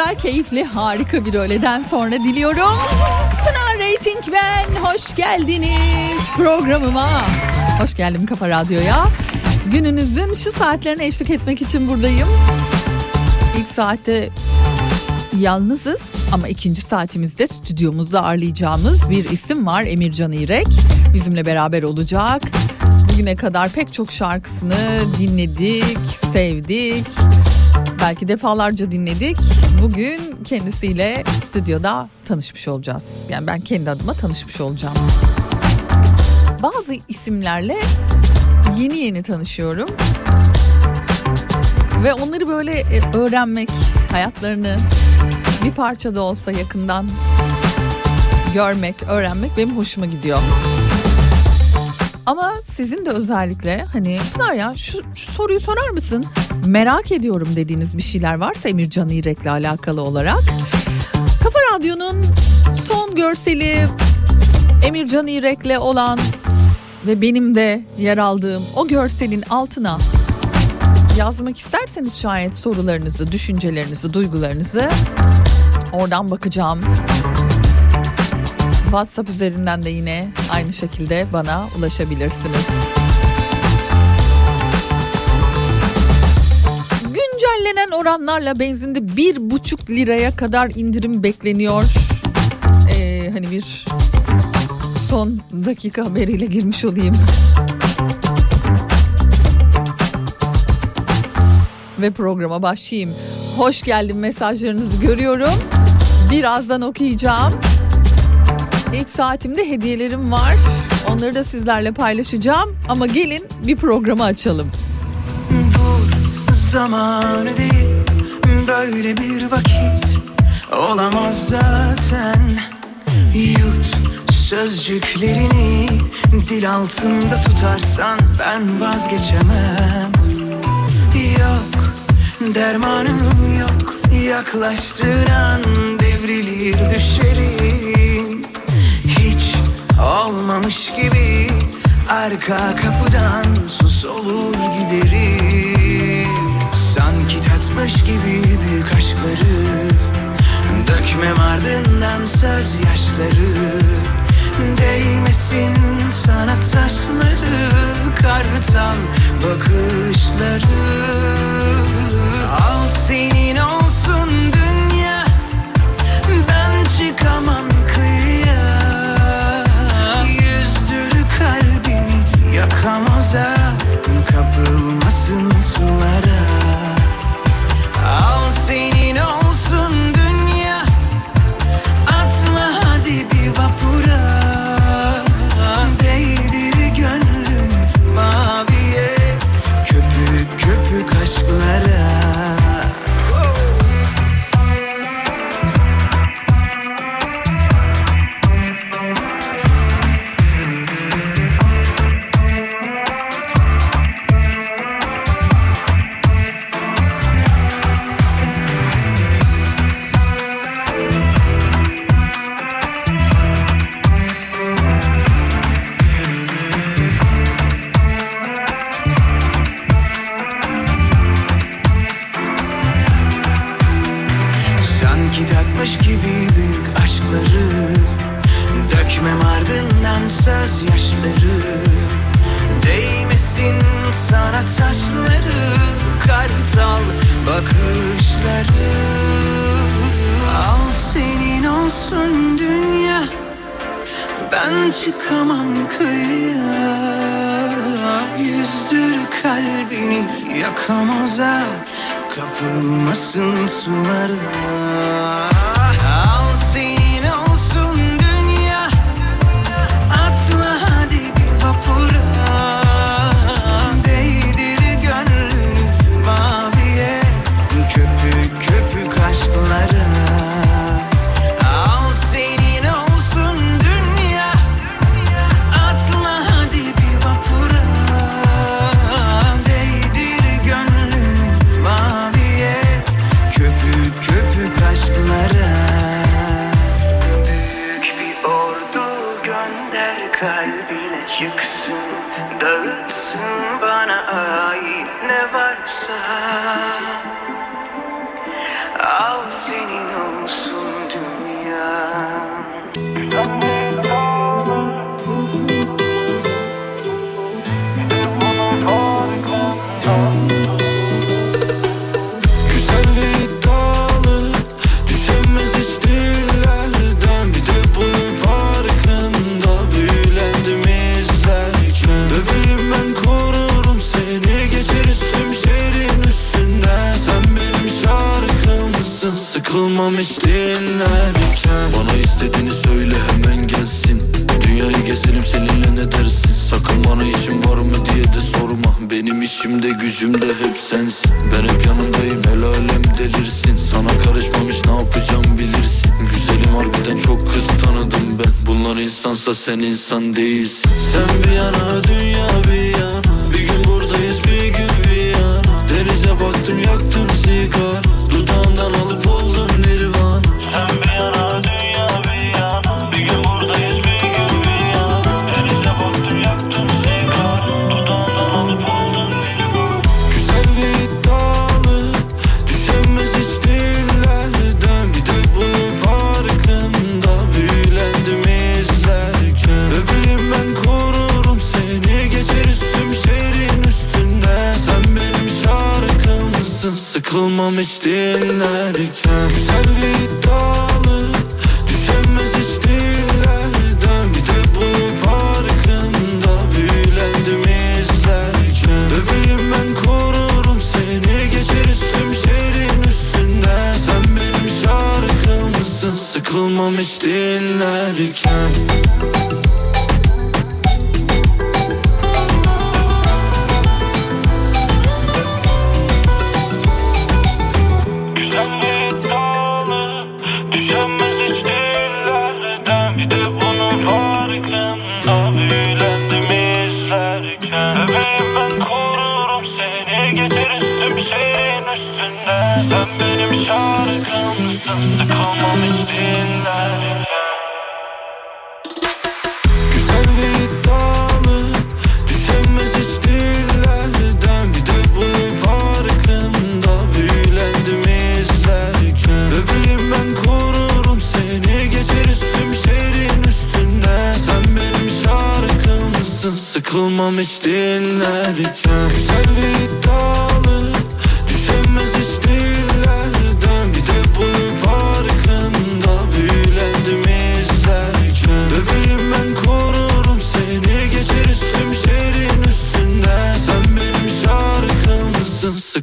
Güzel, keyifli, harika bir öğleden sonra diliyorum. Pınar Rating ben. Hoş geldiniz programıma. Hoş geldim Kafa Radyo'ya. Gününüzün şu saatlerine eşlik etmek için buradayım. İlk saatte yalnızız ama ikinci saatimizde stüdyomuzda ağırlayacağımız bir isim var Emircan İrek. Bizimle beraber olacak. Bugüne kadar pek çok şarkısını dinledik, sevdik. Belki defalarca dinledik. Bugün kendisiyle stüdyoda tanışmış olacağız. Yani ben kendi adıma tanışmış olacağım. Bazı isimlerle yeni yeni tanışıyorum. Ve onları böyle e, öğrenmek, hayatlarını bir parça da olsa yakından görmek, öğrenmek benim hoşuma gidiyor. Ama sizin de özellikle hani Pınar ya şu, şu soruyu sorar mısın? Merak ediyorum dediğiniz bir şeyler varsa Emircan İrek'le alakalı olarak. Kafa Radyo'nun son görseli Emircan İrek'le olan ve benim de yer aldığım o görselin altına yazmak isterseniz şayet sorularınızı, düşüncelerinizi, duygularınızı oradan bakacağım. WhatsApp üzerinden de yine aynı şekilde bana ulaşabilirsiniz. Güncellenen oranlarla benzinde bir buçuk liraya kadar indirim bekleniyor. Ee, hani bir son dakika haberiyle girmiş olayım. Ve programa başlayayım. Hoş geldin mesajlarınızı görüyorum. Birazdan okuyacağım. İlk saatimde hediyelerim var. Onları da sizlerle paylaşacağım. Ama gelin bir programı açalım. Dur zamanı değil böyle bir vakit olamaz zaten Yut sözcüklerini dil altında tutarsan ben vazgeçemem Yok dermanım yok yaklaştığın devrilir düşerim Olmamış gibi arka kapıdan sus olur gideriz. Sanki tatmış gibi büyük aşkları Dökmem ardından söz yaşları Değmesin sana taşları Kartal bakışları. Al senin olsun sending Sundays.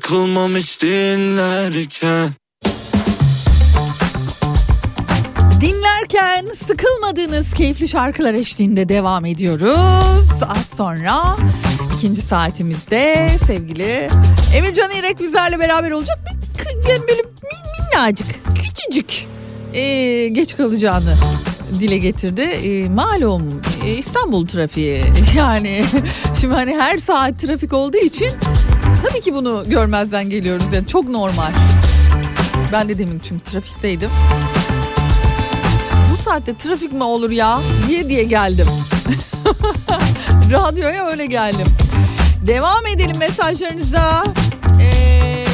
Sıkılmam hiç dinlerken Dinlerken sıkılmadığınız keyifli şarkılar eşliğinde devam ediyoruz. Az sonra ikinci saatimizde sevgili Emircan İrek bizlerle beraber olacak. Yani böyle min- minnacık, küçücük ee, geç kalacağını dile getirdi. Ee, malum e, İstanbul trafiği yani şimdi hani her saat trafik olduğu için tabii ki bunu görmezden geliyoruz. Yani çok normal. Ben de demin çünkü trafikteydim bu saatte trafik mi olur ya diye diye geldim. Radyoya öyle geldim. Devam edelim mesajlarınıza. Ee,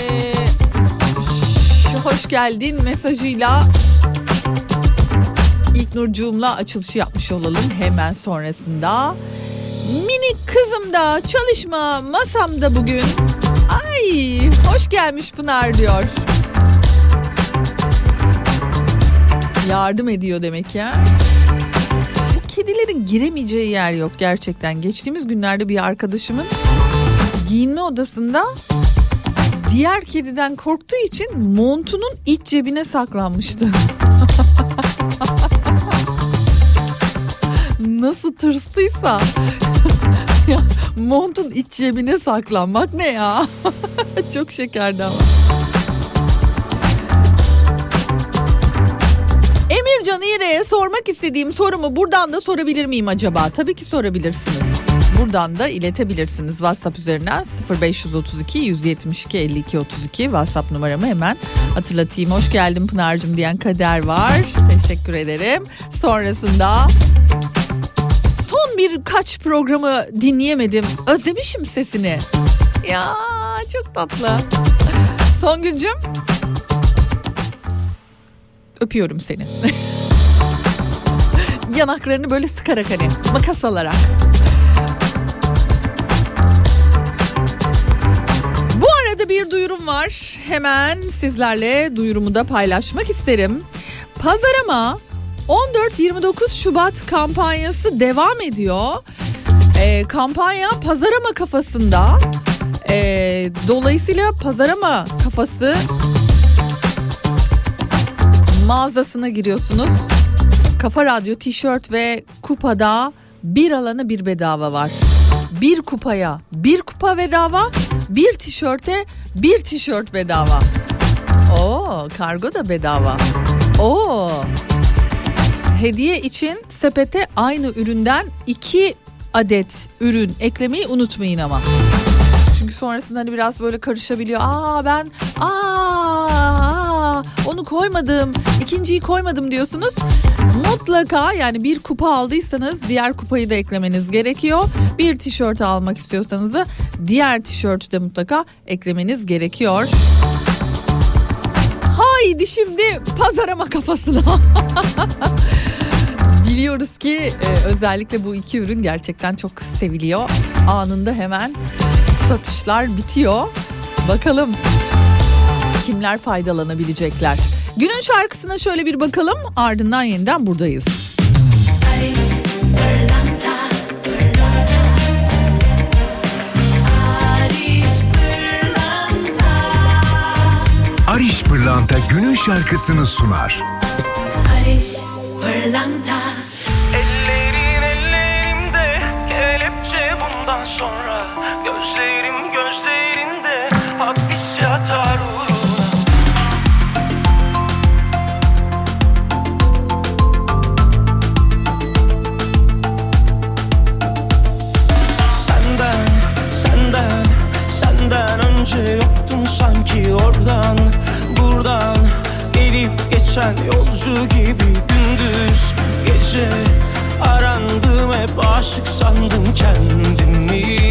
hoş geldin mesajıyla ilk Nurcuğum'la açılışı yapmış olalım hemen sonrasında. Minik kızım da çalışma masamda bugün. Ay hoş gelmiş Pınar diyor. Yardım ediyor demek ya. Bu kedilerin giremeyeceği yer yok gerçekten. Geçtiğimiz günlerde bir arkadaşımın giyinme odasında diğer kediden korktuğu için montunun iç cebine saklanmıştı. Nasıl tırstıysa. Ya, montun iç cebine saklanmak ne ya? Çok şekerdi ama. Emircan İğre'ye sormak istediğim sorumu buradan da sorabilir miyim acaba? Tabii ki sorabilirsiniz. Buradan da iletebilirsiniz WhatsApp üzerinden 0532 172 52 32 WhatsApp numaramı hemen hatırlatayım. Hoş geldin Pınar'cığım diyen Kader var. Teşekkür ederim. Sonrasında son birkaç programı dinleyemedim. Özlemişim sesini. Ya çok tatlı. Songül'cüm öpüyorum seni. Yanaklarını böyle sıkarak hani makas alarak. Bir duyurum var. Hemen sizlerle duyurumu da paylaşmak isterim. Pazarama 14-29 Şubat kampanyası devam ediyor. Ee, kampanya pazarama kafasında. Ee, dolayısıyla pazarama kafası mağazasına giriyorsunuz. Kafa Radyo tişört ve kupada bir alanı bir bedava var. Bir kupaya bir kupa bedava, bir tişörte bir tişört bedava. Oo, kargo da bedava. Oo. Hediye için sepete aynı üründen iki adet ürün eklemeyi unutmayın ama. Çünkü sonrasında hani biraz böyle karışabiliyor. Aa ben aa onu koymadım. ikinciyi koymadım diyorsunuz. Mutlaka yani bir kupa aldıysanız diğer kupayı da eklemeniz gerekiyor. Bir tişört almak istiyorsanız da diğer tişörtü de mutlaka eklemeniz gerekiyor. Haydi şimdi pazarama kafasına. Biliyoruz ki e, özellikle bu iki ürün gerçekten çok seviliyor. Anında hemen satışlar bitiyor. Bakalım kimler faydalanabilecekler. Günün şarkısına şöyle bir bakalım ardından yeniden buradayız. Ariş Pırlanta günün şarkısını sunar. Ellerin Buradan buradan gelip geçen yolcu gibi Gündüz gece. Arandım hep aşık sandım kendimi.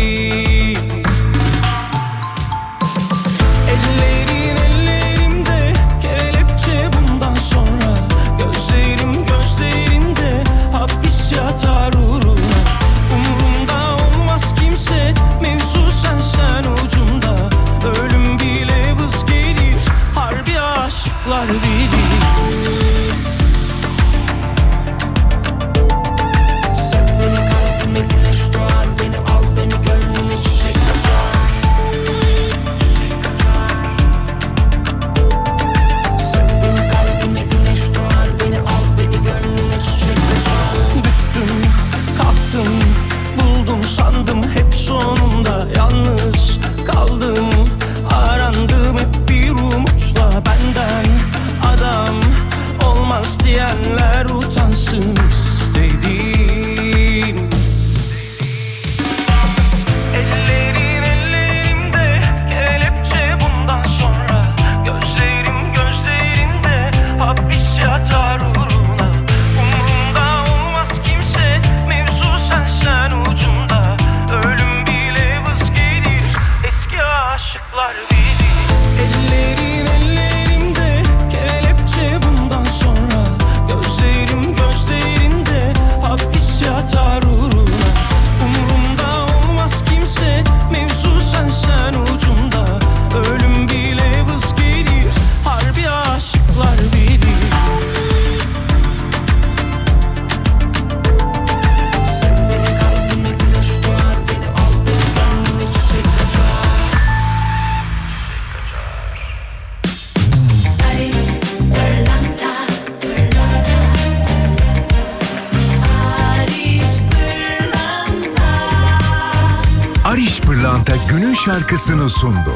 katkısını sundu.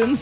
Een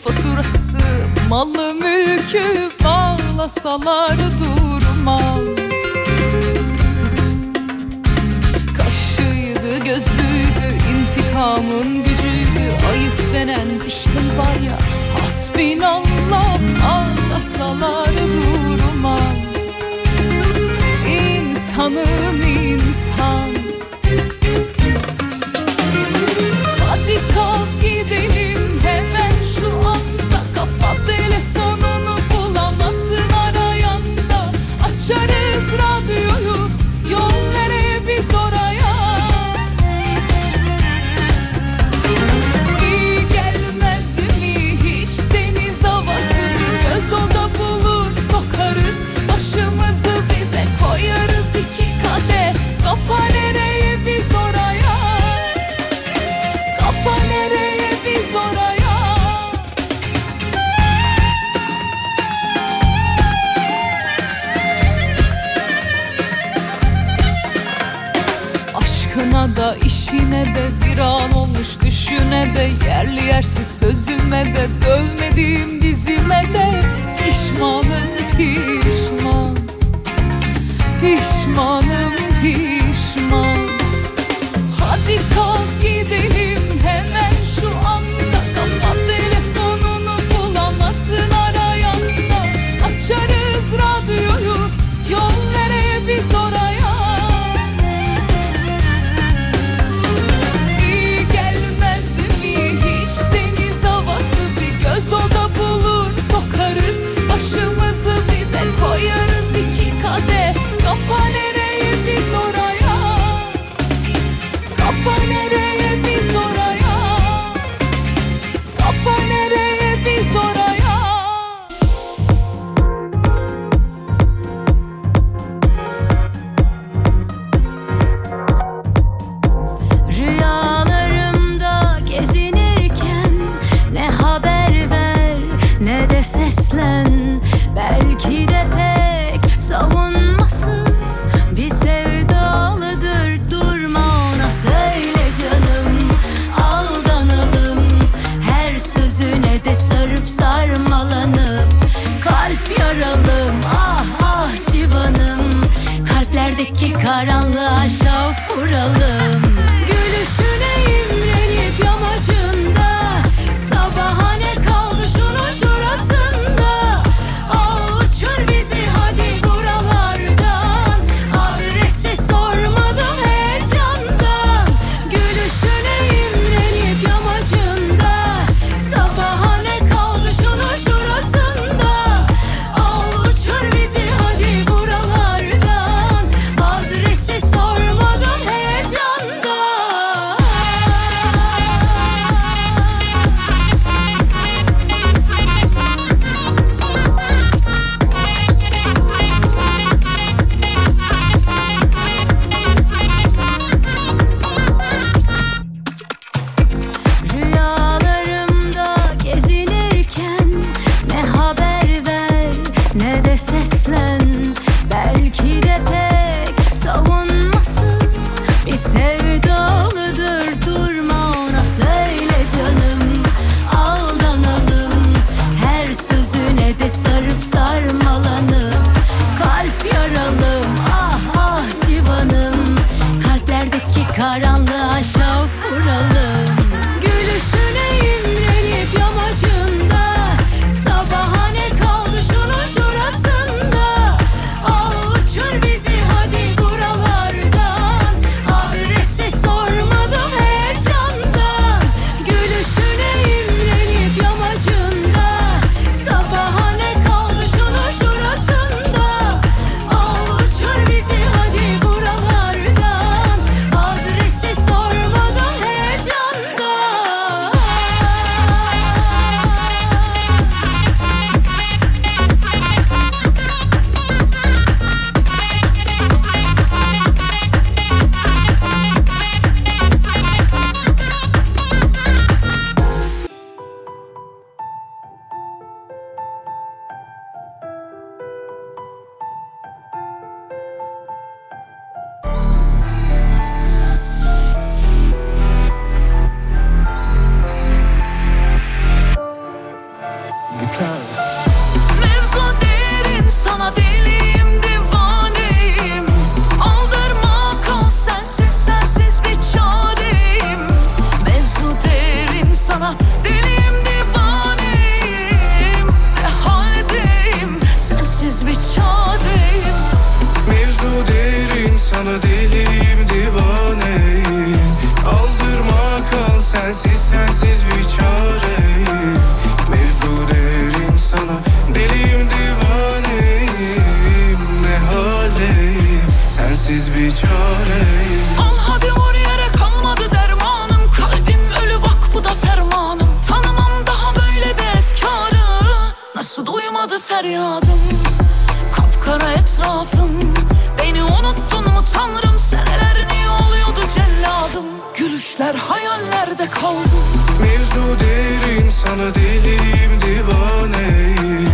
Mevzu derin sana deliyim divaneyim.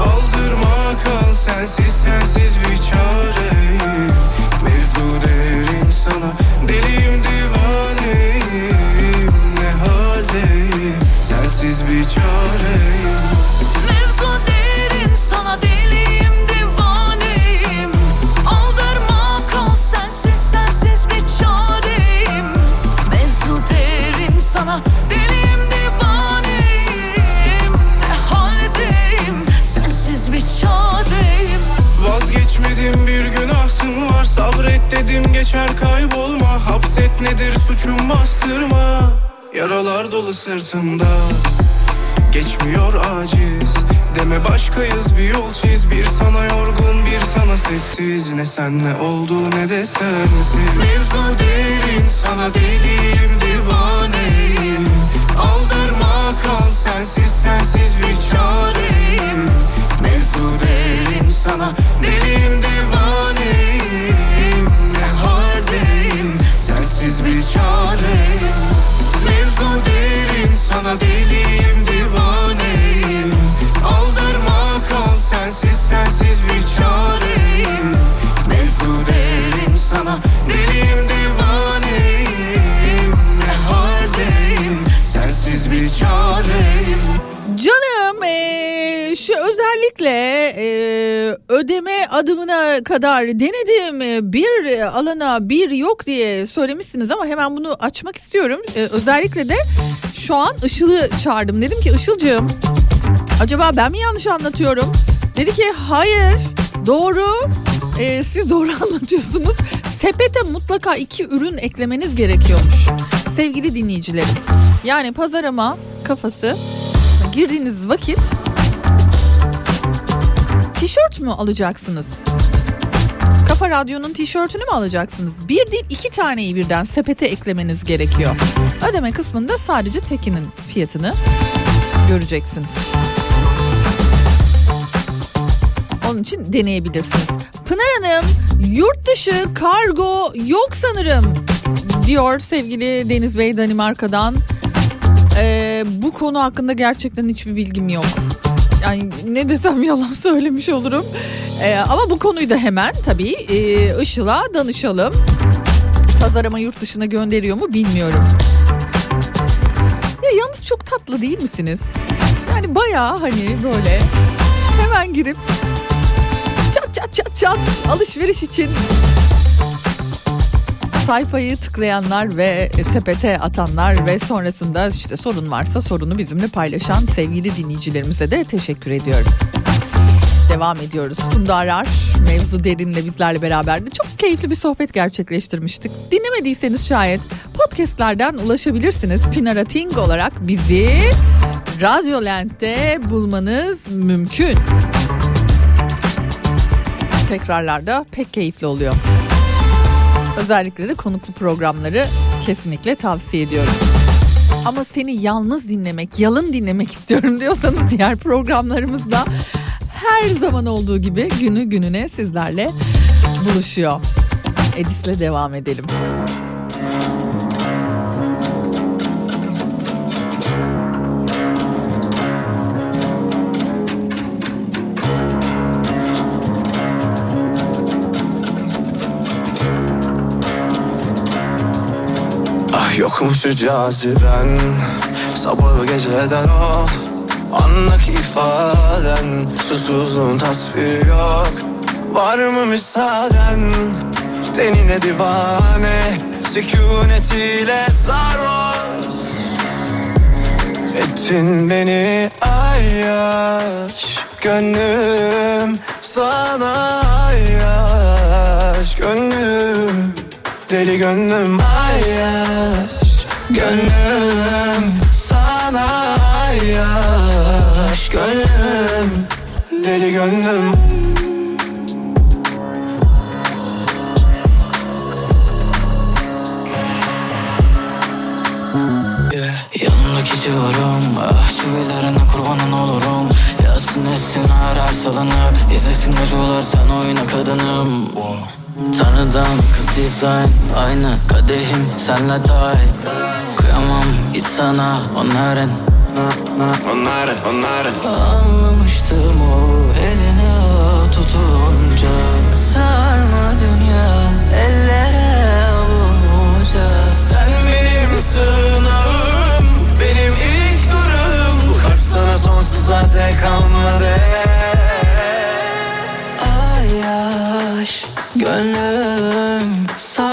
Aldırma kal sensiz sensiz bir çareyim. Mevzu derin sana deliyim divaneyim. Ne haldeyim? Sensiz bir çare Vaktim geçer kaybolma. Hapset nedir suçum bastırma. Yaralar dolu sırtımda Geçmiyor aciz. Deme başkayız bir yol çiz. Bir sana yorgun bir sana sessiz. Ne senle oldu ne de sensiz Mevzu derin sana deliyim divaneyim. Aldırma kal sensiz sensiz bir çareyim. Mevzu derin sana deliyim divaneyim çaresiz bir çare. Mevzu derin sana deliyim divaneyim. Aldırma kal sensiz sensiz bir çareyim Mevzu derin sana deliyim divaneyim. Ne haldeyim? Sensiz bir çareyim Canım ee, şu özellikle e, ödeme adımına kadar denedim. Bir alana bir yok diye söylemişsiniz ama hemen bunu açmak istiyorum. E, özellikle de şu an Işıl'ı çağırdım. Dedim ki Işıl'cığım acaba ben mi yanlış anlatıyorum? Dedi ki hayır doğru E, siz doğru anlatıyorsunuz. Sepete mutlaka iki ürün eklemeniz gerekiyormuş. Sevgili dinleyicilerim. Yani pazarama kafası girdiğiniz vakit tişört mü alacaksınız? Kafa Radyo'nun tişörtünü mü alacaksınız? Bir değil iki taneyi birden sepete eklemeniz gerekiyor. Ödeme kısmında sadece tekinin fiyatını göreceksiniz. Onun için deneyebilirsiniz. Pınar Hanım yurt dışı kargo yok sanırım diyor sevgili Deniz Bey Danimarka'dan. Ee, bu konu hakkında gerçekten hiçbir bilgim yok. Yani ne desem yalan söylemiş olurum. Ee, ama bu konuyu da hemen tabii e, Işıl'a danışalım. Pazarama yurt dışına gönderiyor mu bilmiyorum. Ya yalnız çok tatlı değil misiniz? Yani bayağı hani böyle hemen girip çat çat çat çat alışveriş için sayfayı tıklayanlar ve sepete atanlar ve sonrasında işte sorun varsa sorunu bizimle paylaşan sevgili dinleyicilerimize de teşekkür ediyorum. Devam ediyoruz. Funda Arar mevzu derinle bizlerle beraberdi. Çok keyifli bir sohbet gerçekleştirmiştik. Dinlemediyseniz şayet podcastlerden ulaşabilirsiniz. Pinara Ting olarak bizi Radyolent'te bulmanız mümkün. Tekrarlarda pek keyifli oluyor. Özellikle de konuklu programları kesinlikle tavsiye ediyorum. Ama seni yalnız dinlemek, yalın dinlemek istiyorum diyorsanız diğer programlarımızda her zaman olduğu gibi günü gününe sizlerle buluşuyor. Edis'le devam edelim. Ah yokmuş şu caziben Sabahı geceden o Anlık ifaden. Susuzluğun tasviri yok Var mı müsaaden? Tenine divane Sükunetiyle sarhoş. Ettin beni ayyaş Gönlüm sana ayyaş. Gönlüm Deli gönlüm ayyaş Gönlüm sana ayyaş Gönlüm Deli gönlüm. Yeah. Yanındaki civarım Ah çivilerine kurbanın olurum. Yazsın etsin her salınır İzlesin acılar sen oyna kadınım Tanrıdan kız dizayn Aynı kadehim senle dahil. Kıyamam hiç sana onların Onların onların Anlamıştım o eline tutunca. Sarma dünya ellere avunca Sen benim sığınağım Benim ilk durum. Bu kalp sana sonsuza dek kalmadı Ayaş Gönlüm sana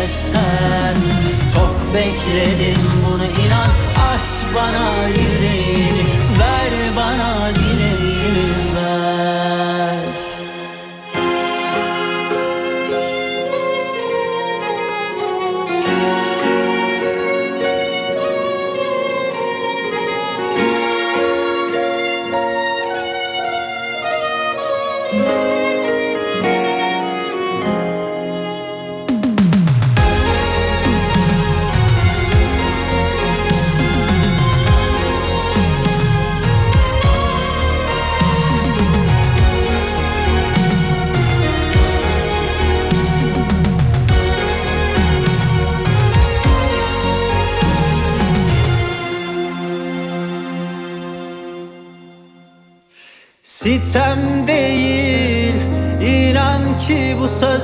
hevesten Çok bekledim bunu inan aç bana yüreğini Ver bana dileğini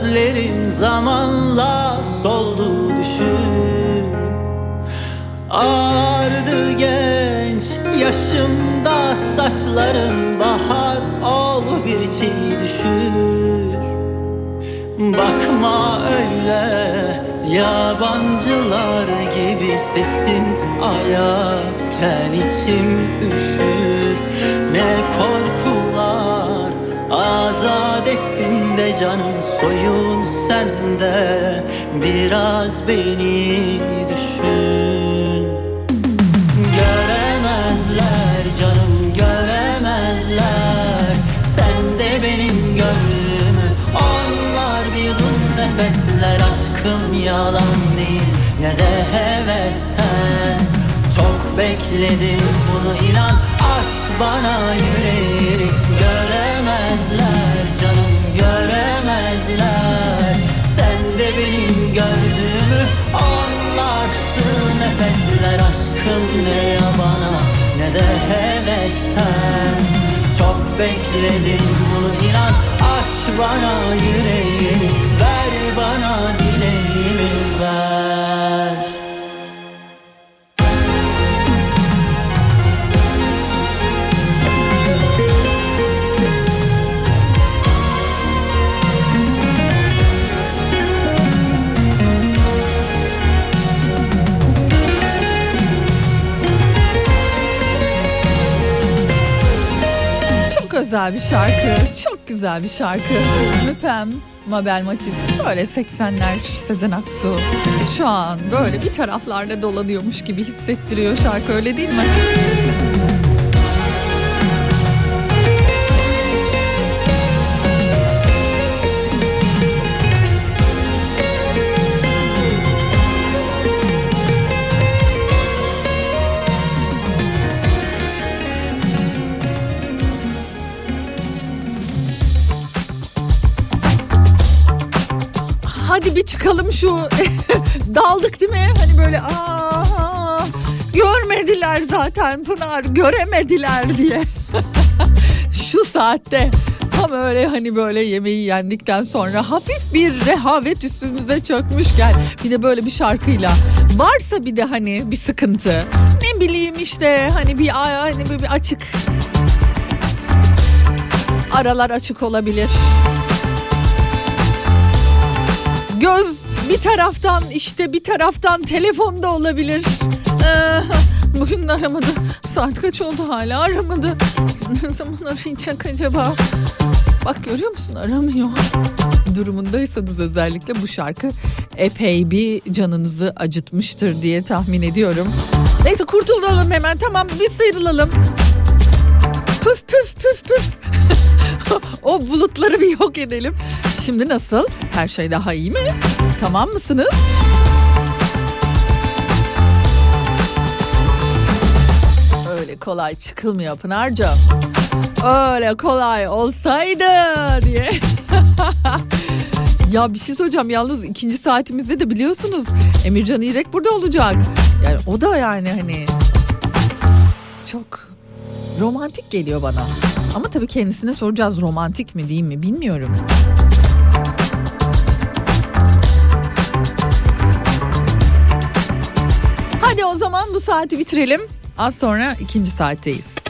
bu sözlerim zamanla soldu düşün. Ağardı genç yaşımda saçlarım bahar ol bir çiğ düşür. Bakma öyle yabancılar gibi sesin ayazken içim üşür. Ne korkular ettin be canım soyun sende Biraz beni düşün. Göremezler canım göremezler. Sen de benim gönlümü. Onlar bir yudum nefesler Aşkım yalan değil. Ne de hevesten. Çok bekledim bunu inan. Aç bana yüreğini. Göremezler göremezler Sen de benim gördüğümü Anlarsın. Nefesler aşkım ne yabana ne de hevesten. Çok bekledim bunu inan. Aç bana yüreğini Ver bana dileğimi ver Özel bir şarkı. Çok güzel bir şarkı. Müpem, Mabel Matiz. Böyle 80'ler Sezen Aksu. Şu an böyle bir taraflarda dolanıyormuş gibi hissettiriyor şarkı öyle değil mi? Çıkalım şu daldık değil mi? Hani böyle aa görmediler zaten Pınar göremediler diye. şu saatte tam öyle hani böyle yemeği yendikten sonra hafif bir rehavet üstümüze çökmüşken bir de böyle bir şarkıyla varsa bir de hani bir sıkıntı ne bileyim işte hani bir hani bir açık aralar açık olabilir. Göz bir taraftan işte bir taraftan telefonda olabilir. Ee, bu Bugün aramadı. Saat kaç oldu hala aramadı. Ne zaman arayacak acaba? Bak görüyor musun aramıyor. Durumundaysanız özellikle bu şarkı epey bir canınızı acıtmıştır diye tahmin ediyorum. Neyse kurtulalım hemen tamam bir sıyrılalım. Püf püf püf püf. o bulutları bir yok edelim. Şimdi nasıl? Her şey daha iyi mi? Tamam mısınız? Öyle kolay çıkılmıyor Pınar'cığım. Öyle kolay olsaydı diye. ya bir şey söyleyeceğim yalnız ikinci saatimizde de biliyorsunuz Emircan İrek burada olacak. Yani o da yani hani çok romantik geliyor bana. Ama tabii kendisine soracağız romantik mi değil mi bilmiyorum. Hadi o zaman bu saati bitirelim. Az sonra ikinci saatteyiz.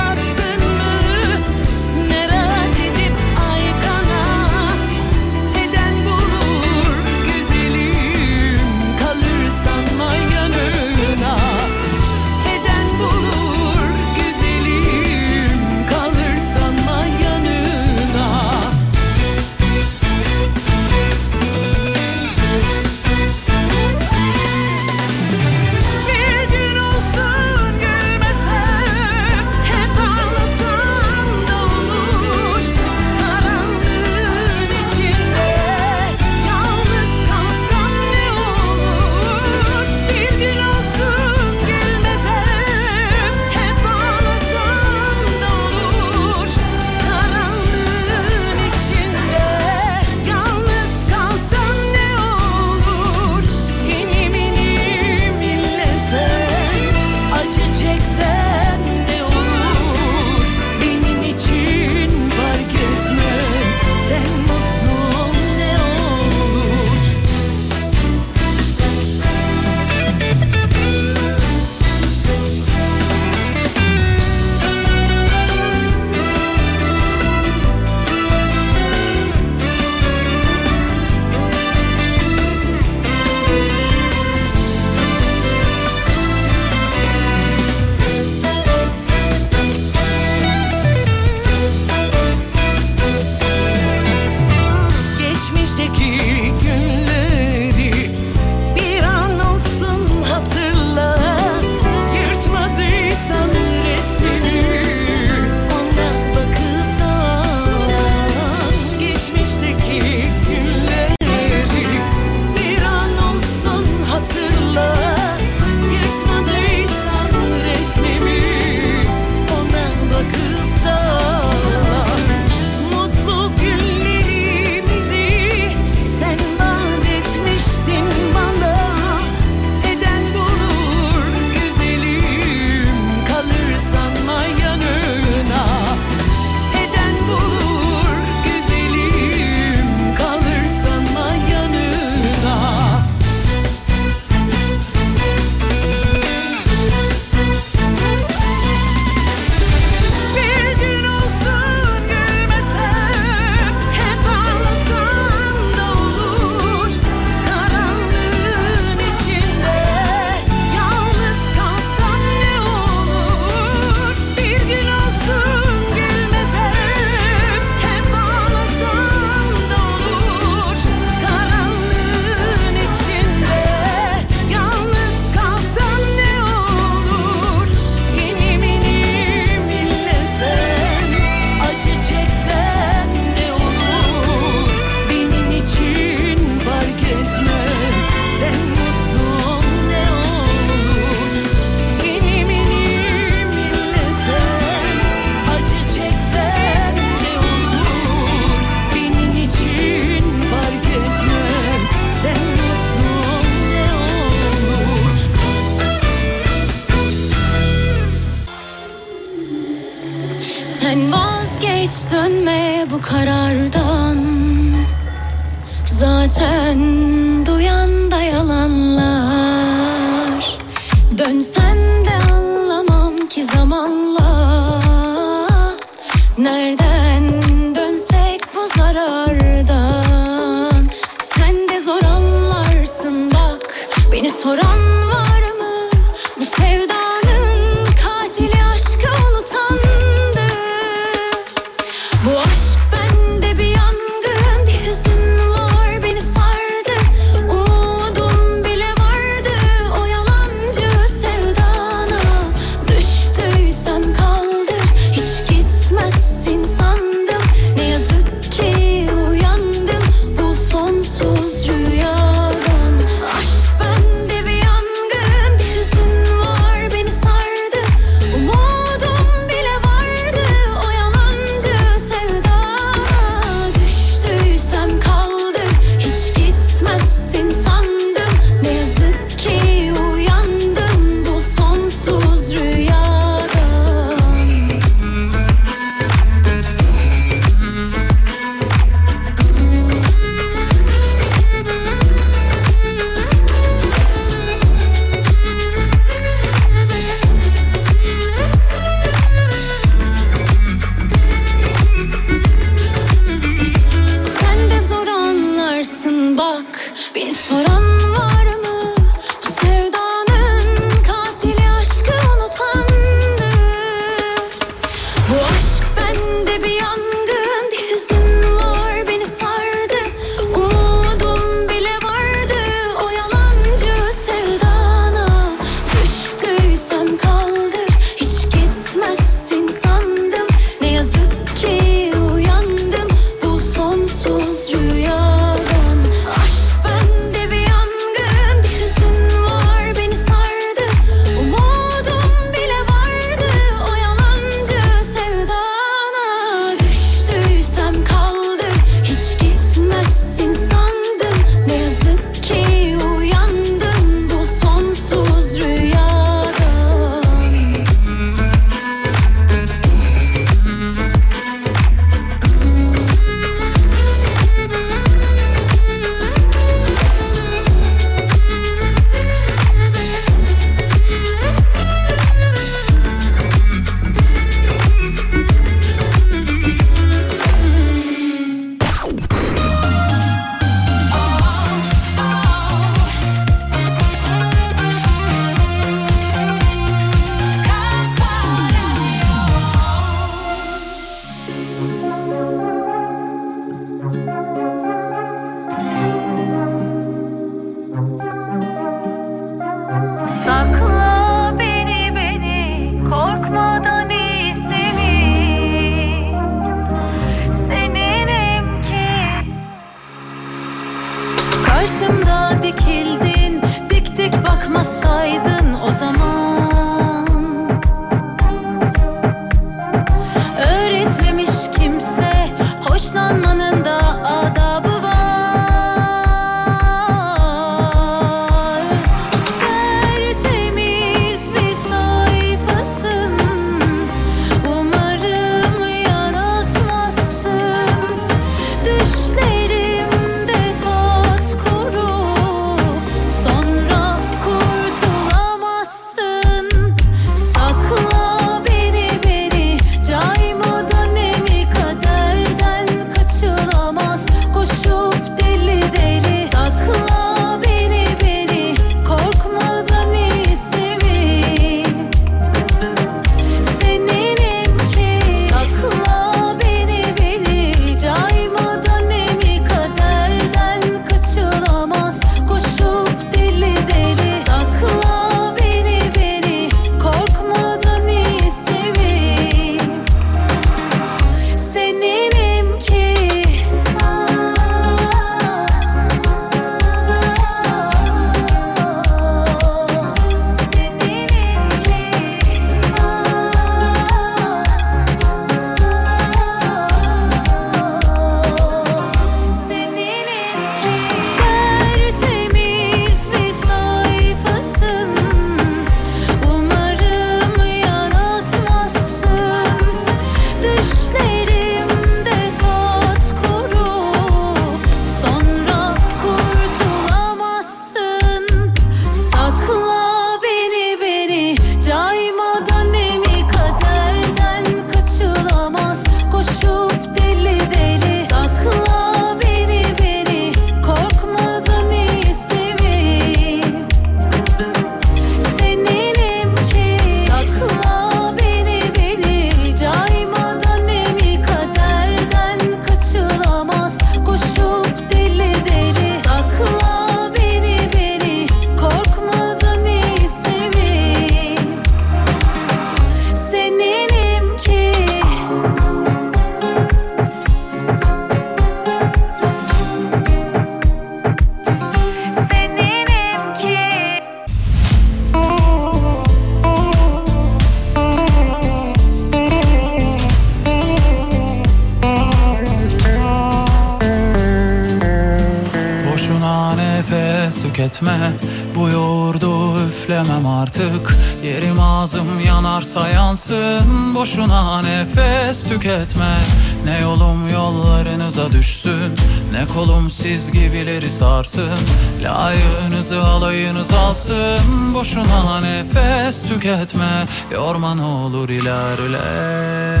Boşuna nefes tüketme. Yorma ne olur ilerle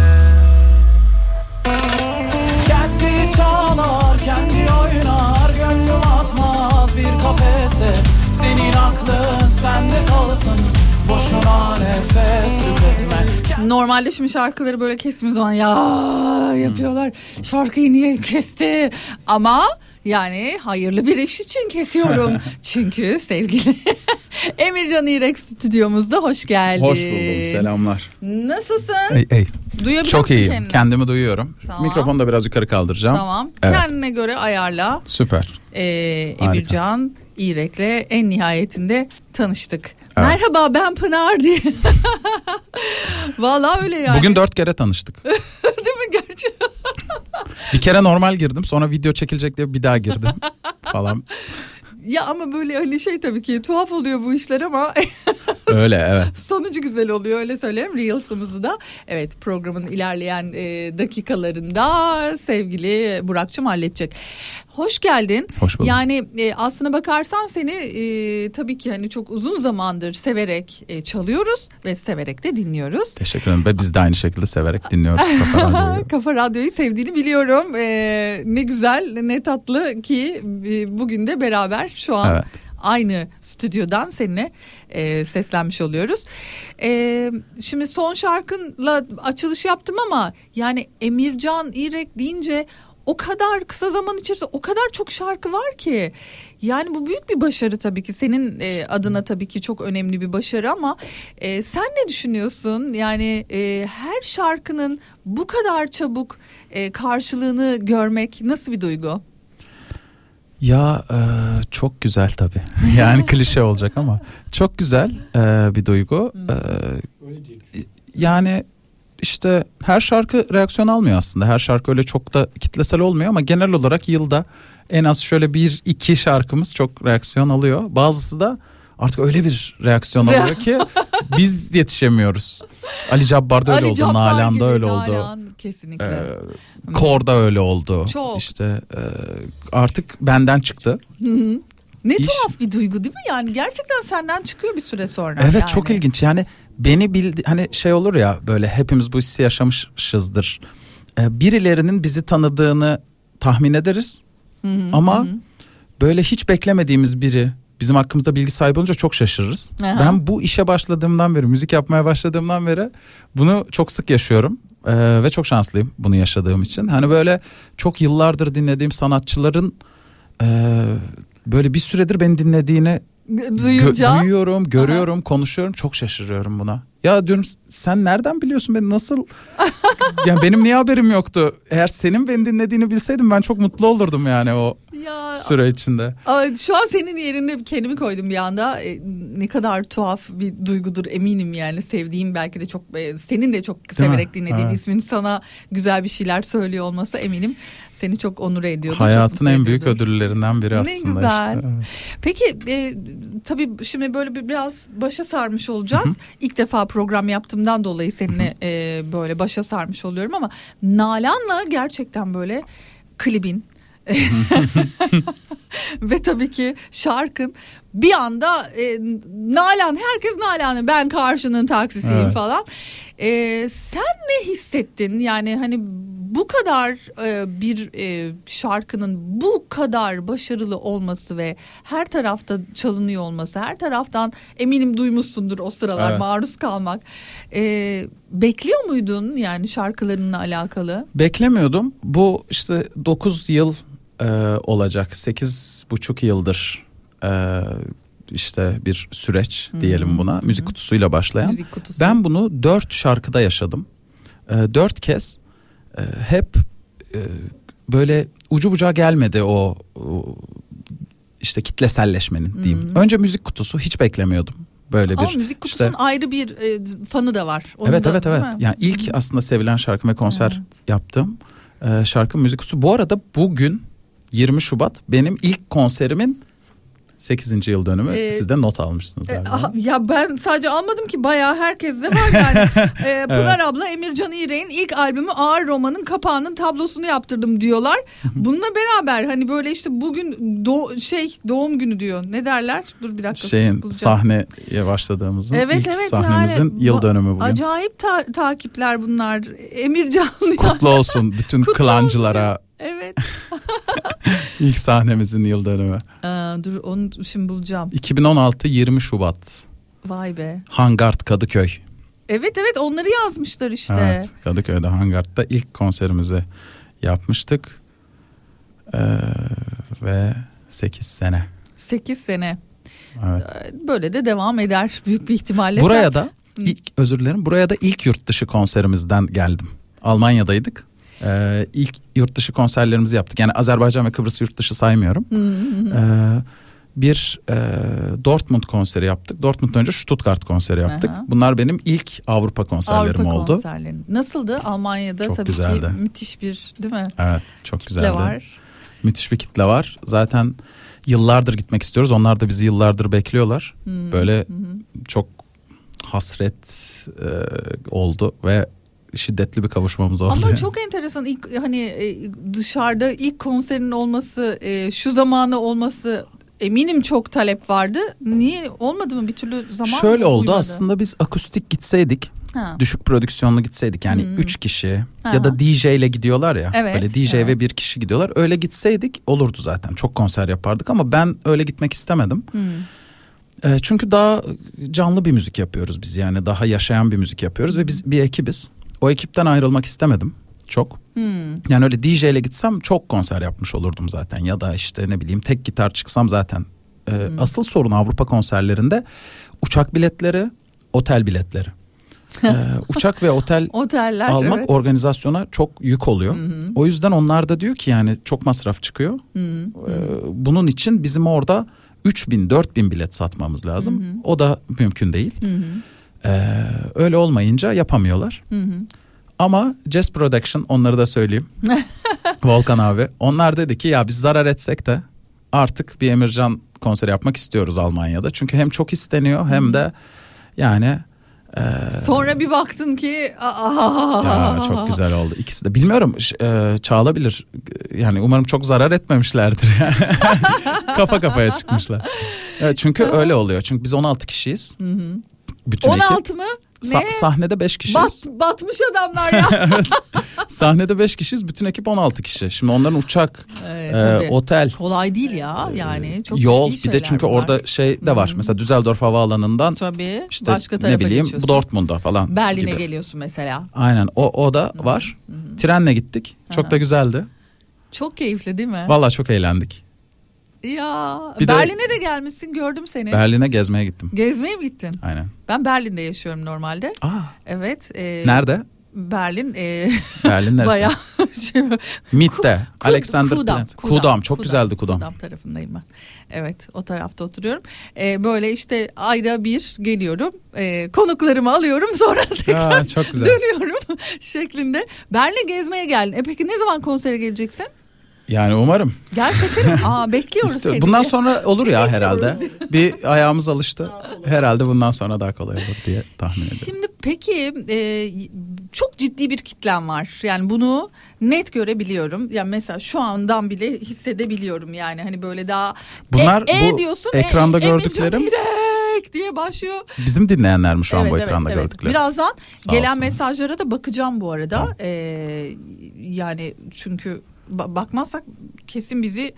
Normalde şimdi şarkıları böyle kesimiz zaman ya yapıyorlar. Şarkıyı niye kesti? Ama yani hayırlı bir iş için kesiyorum. Çünkü sevgili Emircan İrek stüdyomuzda hoş geldin. Hoş buldum selamlar Nasılsın? Ey, ey. Duyabiliyor Çok musun iyiyim kendini? kendimi duyuyorum Tamam. Mikrofonu da biraz yukarı kaldıracağım Tamam. Evet. Kendine göre ayarla. Süper Ee. Emircan İrek'le en nihayetinde tanıştık. Evet. Merhaba ben Pınar diye. Vallahi öyle yani. Bugün dört kere tanıştık Değil mi gerçi? Bir kere normal girdim sonra video çekilecek diye bir daha girdim falan Ya ama böyle hani şey tabii ki tuhaf oluyor bu işler ama Öyle evet sonucu güzel oluyor öyle söyleyeyim. Reels'ımızı da evet programın ilerleyen e, dakikalarında sevgili Burak'cığım halledecek. Hoş geldin. Hoş bulduk. Yani e, aslına bakarsan seni e, tabii ki hani çok uzun zamandır severek e, çalıyoruz ve severek de dinliyoruz. Teşekkür ederim ve biz de aynı şekilde severek dinliyoruz Kafa Radyo'yu. Kafa Radyo'yu sevdiğini biliyorum. Ee, ne güzel ne tatlı ki e, bugün de beraber şu an Evet. Aynı stüdyodan seninle e, seslenmiş oluyoruz. E, şimdi son şarkınla açılış yaptım ama yani Emircan İrek deyince o kadar kısa zaman içerisinde o kadar çok şarkı var ki. Yani bu büyük bir başarı tabii ki senin e, adına tabii ki çok önemli bir başarı ama e, sen ne düşünüyorsun? Yani e, her şarkının bu kadar çabuk e, karşılığını görmek nasıl bir duygu? Ya e, çok güzel tabii. Yani klişe olacak ama çok güzel e, bir duygu. E, yani işte her şarkı reaksiyon almıyor aslında. Her şarkı öyle çok da kitlesel olmuyor ama genel olarak yılda en az şöyle bir iki şarkımız çok reaksiyon alıyor. Bazısı da artık öyle bir reaksiyon alıyor ki biz yetişemiyoruz. Ali Cabbar'da öyle Ali oldu, Cabbar Nalan'da öyle oldu. Nalan, kesinlikle. Ee, Kor'da öyle oldu. Çok. İşte e, artık benden çıktı. ne iş- tuhaf bir duygu değil mi? Yani gerçekten senden çıkıyor bir süre sonra. Evet yani. çok ilginç. Yani beni bildi hani şey olur ya böyle hepimiz bu hissi yaşamışızdır. Ee, birilerinin bizi tanıdığını tahmin ederiz. Ama böyle hiç beklemediğimiz biri bizim hakkımızda bilgi sahibi olunca çok şaşırırız. Aha. Ben bu işe başladığımdan beri, müzik yapmaya başladığımdan beri bunu çok sık yaşıyorum. Ee, ve çok şanslıyım bunu yaşadığım için. Hani böyle çok yıllardır dinlediğim sanatçıların e, böyle bir süredir beni dinlediğini Duyunca Gö- duyuyorum, görüyorum, konuşuyorum. Çok şaşırıyorum buna. Ya diyorum sen nereden biliyorsun beni nasıl? yani benim niye haberim yoktu? Eğer senin beni dinlediğini bilseydim ben çok mutlu olurdum yani o ya süre içinde. Aa, Şu an senin yerine kendimi koydum bir anda. E, ne kadar tuhaf bir duygudur eminim yani. Sevdiğim belki de çok e, senin de çok severek mi? dinlediğin Evet. ismin sana güzel bir şeyler söylüyor olması eminim seni çok onur ediyordu. Hayatın en büyük ediyordu. ödüllerinden biri Ne aslında güzel. işte. Peki e, tabii şimdi böyle bir biraz başa sarmış olacağız. İlk defa program yaptığımdan dolayı seninle e, böyle başa sarmış oluyorum ama Nalan'la gerçekten böyle klibin ve tabii ki şarkın bir anda e, Nalan herkes Nalan'ı ben karşının taksisiyim Evet. falan. E, sen ne hissettin yani hani bu kadar e, bir e, şarkının bu kadar başarılı olması ve her tarafta çalınıyor olması her taraftan eminim duymuşsundur o sıralar Evet. maruz kalmak E, bekliyor muydun yani şarkılarınla alakalı? Beklemiyordum. Bu işte 9 yıl e, olacak. 8 buçuk yıldır e, işte bir süreç diyelim buna. Müzik kutusuyla başlayan. Müzik kutusu. Ben bunu dört şarkıda yaşadım. E, dört kez e, hep e, böyle ucu bucağı gelmedi o, o işte kitleselleşmenin diyeyim. Önce müzik kutusu hiç beklemiyordum. Böyle bir Ama müzik kutusunun işte ayrı bir e, fanı da var. Onu evet da, evet evet. Yani ilk aslında sevilen şarkı ve konser yaptım. Ee, şarkı müzik kutusu. Bu arada bugün 20 Şubat benim ilk konserimin 8. yıl dönümü. Ee, Siz de not almışsınız E, galiba. aha, ya ben sadece almadım ki bayağı herkes de var yani. E, Pınar abla Emircan İğrek'in ilk albümü Ağır Roman'ın kapağının tablosunu yaptırdım diyorlar. Bununla beraber hani böyle işte bugün do şey doğum günü diyor. Ne derler? Dur bir dakika. Şeyin bulacağım. sahneye başladığımızın Evet ilk evet sahnemizin yani, yıl dönümü bugün. Acayip ta- takipler bunlar. Emircan. Kutlu olsun bütün Kutlu klancılara Evet. ilk sahnemizin yıl dönümü. Aa, dur onu şimdi bulacağım. 2016 20 Şubat. Vay be. Hangart Kadıköy. Evet evet onları yazmışlar işte. Evet Kadıköy'de Hangart'ta ilk konserimizi yapmıştık. Ee, ve 8 sene. 8 sene. Evet. Böyle de devam eder büyük bir ihtimalle. Buraya da ilk özür dilerim. Buraya da ilk yurt dışı konserimizden geldim. Almanya'daydık. Ee, ilk yurt dışı konserlerimizi yaptık. Yani Azerbaycan ve Kıbrıs yurt dışı saymıyorum. Ee, bir e, Dortmund konseri yaptık. Dortmund'dan önce Stuttgart konseri yaptık. Aha. Bunlar benim ilk Avrupa konserlerim Avrupa oldu. konserlerin. Nasıldı? Almanya'da Çok tabii güzeldi. ki müthiş bir değil mi? Evet çok Kitle güzeldi. var. Müthiş bir kitle var. Zaten yıllardır gitmek istiyoruz. Onlar da bizi yıllardır bekliyorlar. Hmm, Böyle çok hasret e, oldu ve şiddetli bir kavuşmamız oldu. Ama yani. çok enteresan ilk hani e, dışarıda ilk konserin olması, e, şu zamanı olması eminim çok talep vardı. Niye olmadı mı bir türlü zaman? Şöyle oldu uymadı? aslında biz akustik gitseydik Ha. düşük prodüksiyonlu gitseydik yani Hmm. 3 kişi Aha. ya da DJ ile gidiyorlar ya Evet, böyle DJ evet. ve bir kişi gidiyorlar öyle gitseydik olurdu zaten çok konser yapardık ama ben öyle gitmek istemedim. Hmm. E, çünkü daha canlı bir müzik yapıyoruz biz yani daha yaşayan bir müzik yapıyoruz ve biz bir ekibiz. O ekipten ayrılmak istemedim çok. Hmm. Yani öyle DJ ile gitsem çok konser yapmış olurdum zaten ya da işte ne bileyim tek gitar çıksam zaten. E, Hmm. Asıl sorun Avrupa konserlerinde uçak biletleri, otel biletleri. E, uçak ve otel Oteller almak evet. organizasyona çok yük oluyor. O yüzden onlar da diyor ki yani çok masraf çıkıyor. Hı. Ee, bunun için bizim orada 3000 4000 bilet satmamız lazım. O da mümkün değil. Hı hı. Ee, öyle olmayınca yapamıyorlar. Hı hı. Ama Jazz Production onları da söyleyeyim. Volkan abi. Onlar dedi ki ya biz zarar etsek de artık bir Emircan konseri yapmak istiyoruz Almanya'da. Çünkü hem çok isteniyor hem de yani e, Sonra bir baktın ki ya çok güzel oldu. İkisi de bilmiyorum e, Çağla bilir. Yani umarım çok zarar etmemişlerdir. Kafa kafaya çıkmışlar. Evet, çünkü öyle oluyor. Çünkü biz 16 kişiyiz. Hı hı. Bütün ekip. 16 mı? Ne? Sa- sahnede 5 kişiyiz. Bat, batmış adamlar ya. Sahnede 5 kişiyiz. Bütün ekip 16 kişi. Şimdi onların uçak, Evet, e, otel, Kolay değil ya yani. Çok yol bir de çünkü bunlar. orada şey de var. Mesela Düsseldorf Havaalanı'ndan Tabii. işte başka tarafa ne bileyim geçiyorsun. Dortmund'a falan Berlin'e gibi. geliyorsun mesela. Aynen o o da var. Trenle gittik. Çok da güzeldi. Çok keyifli değil mi? Vallahi çok eğlendik. Ya Bir de- Berlin'e de gelmişsin gördüm seni. Berlin'e gezmeye gittim. Gezmeye mi gittin? Aynen. Ben Berlin'de yaşıyorum normalde. Aa, Evet. e, nerede? Berlin e, Berlin neresi? bayağı şey, Mitte. Kud- Alexander Kudam. Çok güzeldi Kudam. Kudam tarafındayım ben. Evet o tarafta oturuyorum. E, böyle işte ayda bir geliyorum. E, konuklarımı alıyorum sonra tekrar Aa, çok güzel. dönüyorum şeklinde. Berlin'e gezmeye geldin. E peki ne zaman konsere geleceksin? Yani umarım. Gerçekten mi? Aa bekliyoruz seni. Bundan sonra olur ya herhalde. Bir ayağımız alıştı. Herhalde bundan sonra daha kolay olur diye tahmin ediyorum. Şimdi peki e, çok ciddi bir kitlem var. Yani bunu net görebiliyorum. Yani mesela şu andan bile hissedebiliyorum yani hani böyle daha Bunlar e, e bu diyorsun, ekranda e, Emircan gördüklerim- İrek diye başlıyor. Bizim dinleyenler mi şu an Evet, bu evet, ekranda evet. gördükleri? Birazdan Sağ gelen olsunlar. mesajlara da bakacağım bu arada. Tamam. Ee, yani çünkü ba- bakmazsak kesin bizi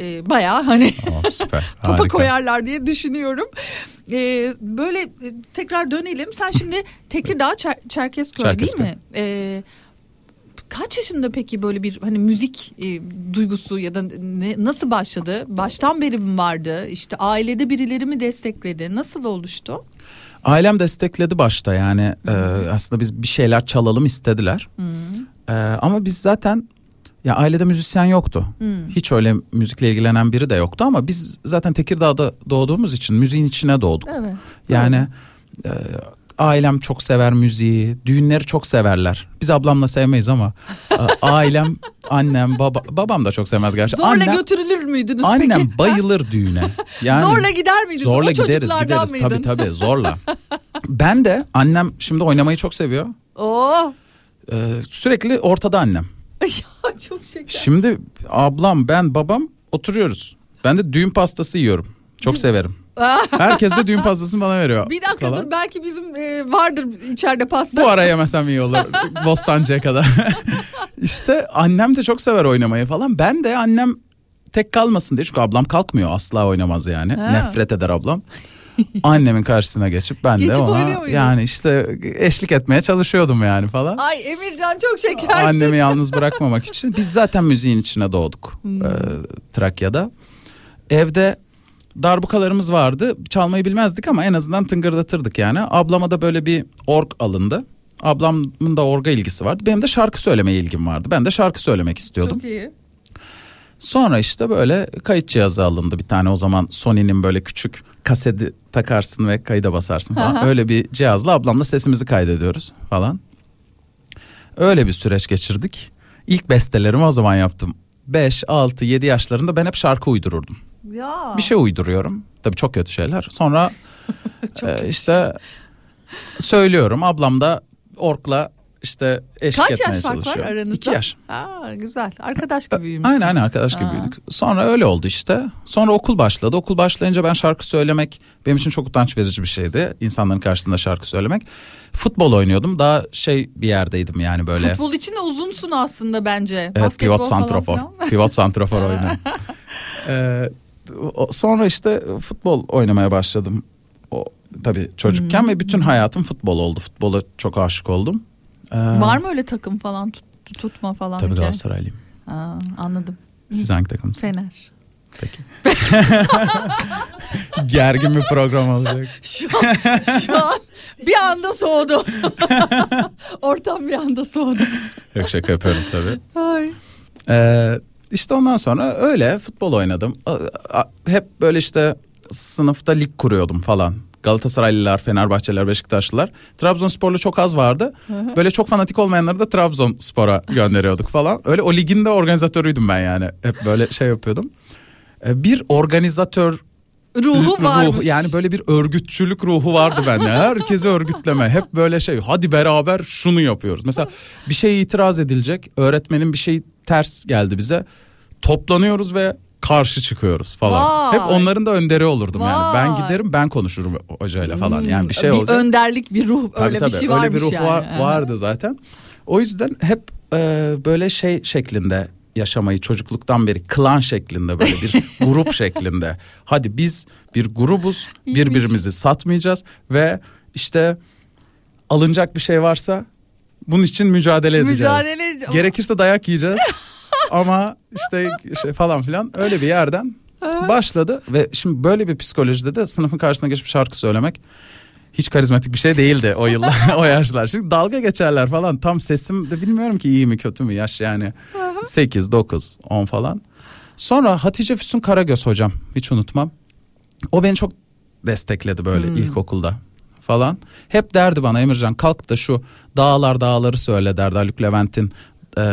e, bayağı hani Oh, süper. topa Harika. koyarlar diye düşünüyorum. Ee, böyle e, tekrar dönelim. Sen şimdi Tekirdağ Çer- Çerkezköy değil Çerkezköy. mi? Ee, kaç yaşında peki böyle bir hani müzik e, duygusu ya da ne, nasıl başladı? Baştan beri mi vardı? İşte ailede birileri mi destekledi? Nasıl oluştu? Ailem destekledi başta yani e, aslında biz bir şeyler çalalım istediler. E, ama biz zaten ya ailede müzisyen yoktu. Hiç öyle müzikle ilgilenen biri de yoktu ama biz zaten Tekirdağ'da doğduğumuz için müziğin içine doğduk. Evet. Yani e, ailem çok sever müziği. Düğünleri çok severler. Biz ablamla sevmeyiz ama a- ailem, annem, baba, babam da çok sevmez gerçi. Zorla Annem, götürülür müydünüz annem peki? bayılır düğüne. Yani Zorla gider miydiniz? Zorla o gideriz gideriz mıydın? tabii tabii zorla. ben de annem şimdi oynamayı çok seviyor. Oo. Ee, sürekli ortada annem. ya çok şeker. Şimdi ablam ben babam oturuyoruz. Ben de düğün pastası yiyorum. Çok severim. Herkes de düğün pastasını bana veriyor. Bir dakika falan. dur belki bizim e, vardır içeride pasta. Bu ara yemesem iyi olur. Bostancı'ya kadar. işte annem de çok sever oynamayı falan. Ben de annem tek kalmasın diye. Çünkü ablam kalkmıyor asla oynamaz yani. Ha. Nefret eder ablam. Annemin karşısına geçip ben Geçip de ona yani işte eşlik etmeye çalışıyordum yani falan. Ay Emircan çok şekersin. Annemi yalnız bırakmamak için. Biz zaten müziğin içine doğduk Hmm. e, Trakya'da. Evde darbukalarımız vardı. Çalmayı bilmezdik ama en azından tıngırdatırdık yani. Ablama da böyle bir org alındı. Ablamın da orga ilgisi vardı. Benim de şarkı söylemeye ilgim vardı. Ben de şarkı söylemek istiyordum. Çok iyi. Sonra işte böyle kayıt cihazı alındı bir tane o zaman Sony'nin böyle küçük kaseti takarsın ve kayıda basarsın falan. Aha. Öyle bir cihazla ablamla sesimizi kaydediyoruz falan. Öyle bir süreç geçirdik. İlk bestelerimi o zaman yaptım. 5, 6, 7 yaşlarında ben hep şarkı uydururdum. Ya. Bir şey uyduruyorum. Tabii çok kötü şeyler. Sonra e, işte söylüyorum. Ablam da orkla işte eşlik Kaç etmeye yaş fark var aranızda? 2 yaş. Aa, güzel. Arkadaş gibi büyümüşsünüz. Aynen aynen arkadaş gibi Aa. büyüdük. Sonra öyle oldu işte. Sonra okul başladı. Okul başlayınca ben şarkı söylemek benim için çok utanç verici bir şeydi. İnsanların karşısında şarkı söylemek. Futbol oynuyordum. Daha şey bir yerdeydim yani böyle. Futbol için de uzunsun aslında bence. Evet Basketbol pivot santrafor. Pivot santrafor oynuyorum. Ee, sonra işte futbol oynamaya başladım. O tabii çocukken Hmm. ve bütün hayatım futbol oldu. Futbola çok aşık oldum. Ee, Var mı öyle takım falan tut- tutma falan? Tabii? Galatasaraylıyım. Aa, anladım. Siz hangi takımsınız? Fener. Peki. Gergin bir program olacak. Şu an, şu an bir anda soğudu. Ortam bir anda soğudu. Yok şaka yapıyorum tabii. Ay. Ee, işte ondan sonra öyle futbol oynadım. Hep böyle işte sınıfta lig kuruyordum falan. Galatasaraylılar, Fenerbahçeliler, Beşiktaşlılar. Trabzonsporlu çok az vardı. Böyle çok fanatik olmayanları da Trabzonspor'a gönderiyorduk falan. Öyle o ligin de organizatörüydüm ben yani. Hep böyle şey yapıyordum. Ee, Bir organizatör Ruhu varmış. yani böyle bir örgütçülük ruhu vardı bende. Herkesi örgütleme. Hep böyle şey hadi beraber şunu yapıyoruz. Mesela bir şey itiraz edilecek. Öğretmenin bir şey ters geldi bize. Toplanıyoruz ve karşı çıkıyoruz falan. Vay. Hep onların da önderi olurdum yani. Ben Vay. giderim ben konuşurum hocayla falan. Yani bir şey bir olacak. önderlik bir ruh Tabii öyle tabii, bir şey öyle varmış bir ruh yani. var- vardı zaten. O yüzden hep e, böyle şey şeklinde yaşamayı çocukluktan beri klan şeklinde böyle bir grup şeklinde. Hadi biz bir grubuz İyiymiş. birbirimizi satmayacağız ve işte alınacak bir şey varsa bunun için mücadele edeceğiz. Mücadele edeceğiz. Gerekirse dayak yiyeceğiz ama işte şey falan filan öyle bir yerden başladı ve şimdi böyle bir psikolojide de sınıfın karşısına geçip şarkı söylemek hiç karizmatik bir şey değildi o yıllar o yaşlar. Şimdi dalga geçerler falan tam sesim de bilmiyorum ki iyi mi kötü mü yaş yani 8 9 10 falan. Sonra Hatice Füsun Karagöz hocam hiç unutmam. O beni çok destekledi böyle ilkokulda falan. Hep derdi bana Emircan kalk da şu dağlar dağları söyle derdi Haluk Levent'in eee,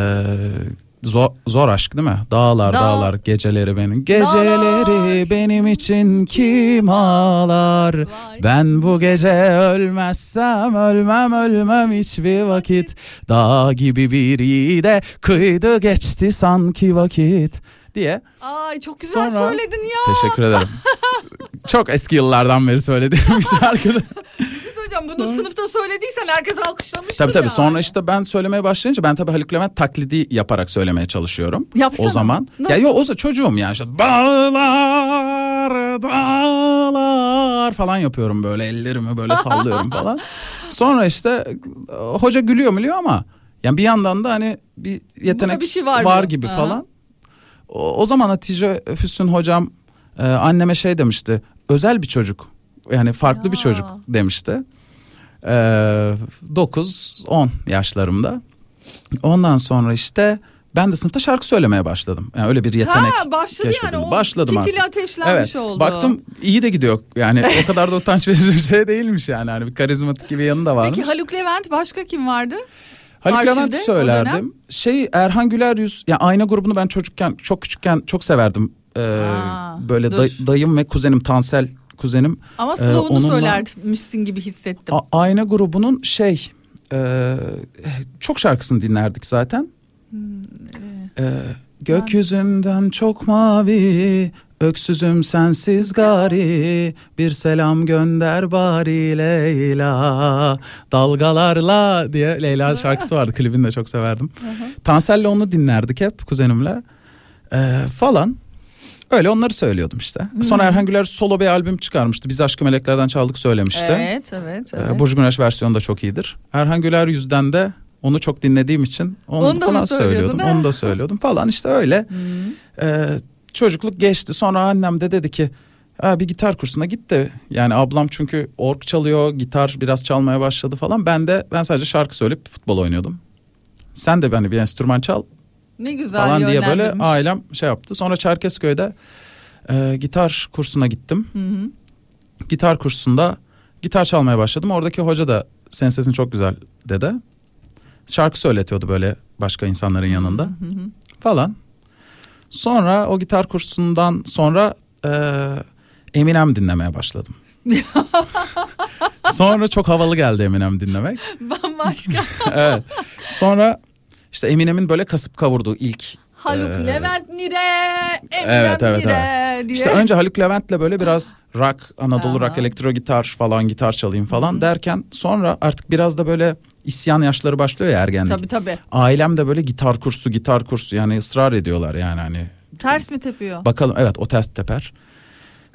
zor, zor aşk değil mi? Dağlar Dağ- dağlar geceleri benim. Geceleri benim için kim ağlar? Vay. Ben bu gece ölmezsem ölmem ölmem hiçbir vakit. Dağ gibi bir yiğide kıydı geçti sanki vakit diye. Ay çok güzel Sonra- söyledin ya. Teşekkür ederim. Çok eski yıllardan beri söylediğim bir şarkıda. Hocam bunu sınıfta söylediysen herkes alkışlamıştır tabii tabii yani. sonra işte ben söylemeye başlayınca ben tabii Haluk Levent taklidi yaparak söylemeye çalışıyorum. Yapsana. O zaman. Nasıl? Ya yok o zaman çocuğum yani işte dağlar dağlar falan yapıyorum böyle ellerimi böyle sallıyorum falan. Sonra işte e, hoca gülüyor mülüyor ama yani bir yandan da hani bir yetenek bir şey var diyor. gibi Aha. falan. O, o zaman Hatice Füsun hocam e, anneme şey demişti. Özel bir çocuk. Yani farklı bir Ya. çocuk demişti. E, 9-10 yaşlarımda. Ondan sonra işte ben de sınıfta şarkı söylemeye başladım. Yani öyle bir yetenek Ha başladı keşfedildi. yani o Başladım fitili artık. ateşlenmiş Evet. oldu. Baktım iyi de gidiyor. Yani o kadar da utanç verici bir şey değilmiş yani. Hani bir karizmatik gibi yanı da varmış. Peki Haluk Levent başka kim vardı? Haluk Levent'i söylerdim. Şey Erhan Güler Yüz ya ayna grubunu ben çocukken çok küçükken çok severdim. Ee, Aa, böyle dur. day- dayım ve kuzenim Tansel kuzenim. Ama Ee, slow'unu onunla- söylermişsin gibi hissettim. A- ayna grubunun şey e, çok şarkısını dinlerdik zaten. Ee, gökyüzünden çok mavi Öksüzüm sensiz gari Bir selam gönder bari Leyla Dalgalarla diye Leyla şarkısı vardı klibini de çok severdim. Tansel'le onu dinlerdik hep kuzenimle Ee, falan. Öyle onları söylüyordum işte. Sonra Erhan Güler solo bir albüm çıkarmıştı. Biz Aşkı Meleklerden Çaldık söylemişti. Evet evet. Ee, evet. Burcu Güneş versiyonu da çok iyidir. Erhan Güler yüzden de onu çok dinlediğim için onu, Onu da falan söylüyordum. Onu da söylüyordum falan işte öyle. Ee, çocukluk geçti. Sonra annem de dedi ki "Ha, bir gitar kursuna git de yani ablam çünkü org çalıyor, gitar biraz çalmaya başladı falan. Ben de ben sadece şarkı söyleyip futbol oynuyordum. Sen de beni bir enstrüman çal ne güzel falan diye böyle ailem şey yaptı. Sonra Çerkezköy'de e, gitar kursuna gittim. Hı hı. Gitar kursunda gitar çalmaya başladım. Oradaki hoca da senin sesin çok güzel dedi. Şarkı söyletiyordu böyle başka insanların yanında falan. Sonra o gitar kursundan sonra e, Eminem dinlemeye başladım. sonra çok havalı geldi Eminem dinlemek. Bambaşka. evet. Sonra işte Eminem'in böyle kasıp kavurduğu ilk Haluk Ee, Levent Nire, Eminem Evet, evet, Nire diye. İşte önce Haluk Levent'le böyle biraz rock, Anadolu Aha. rock, elektro gitar falan gitar çalayım falan derken sonra artık biraz da böyle isyan yaşları başlıyor ya ergenlik. Tabii tabii. Ailem de böyle gitar kursu, gitar kursu yani ısrar ediyorlar yani hani Ters mi tepiyor? bakalım evet o ters teper.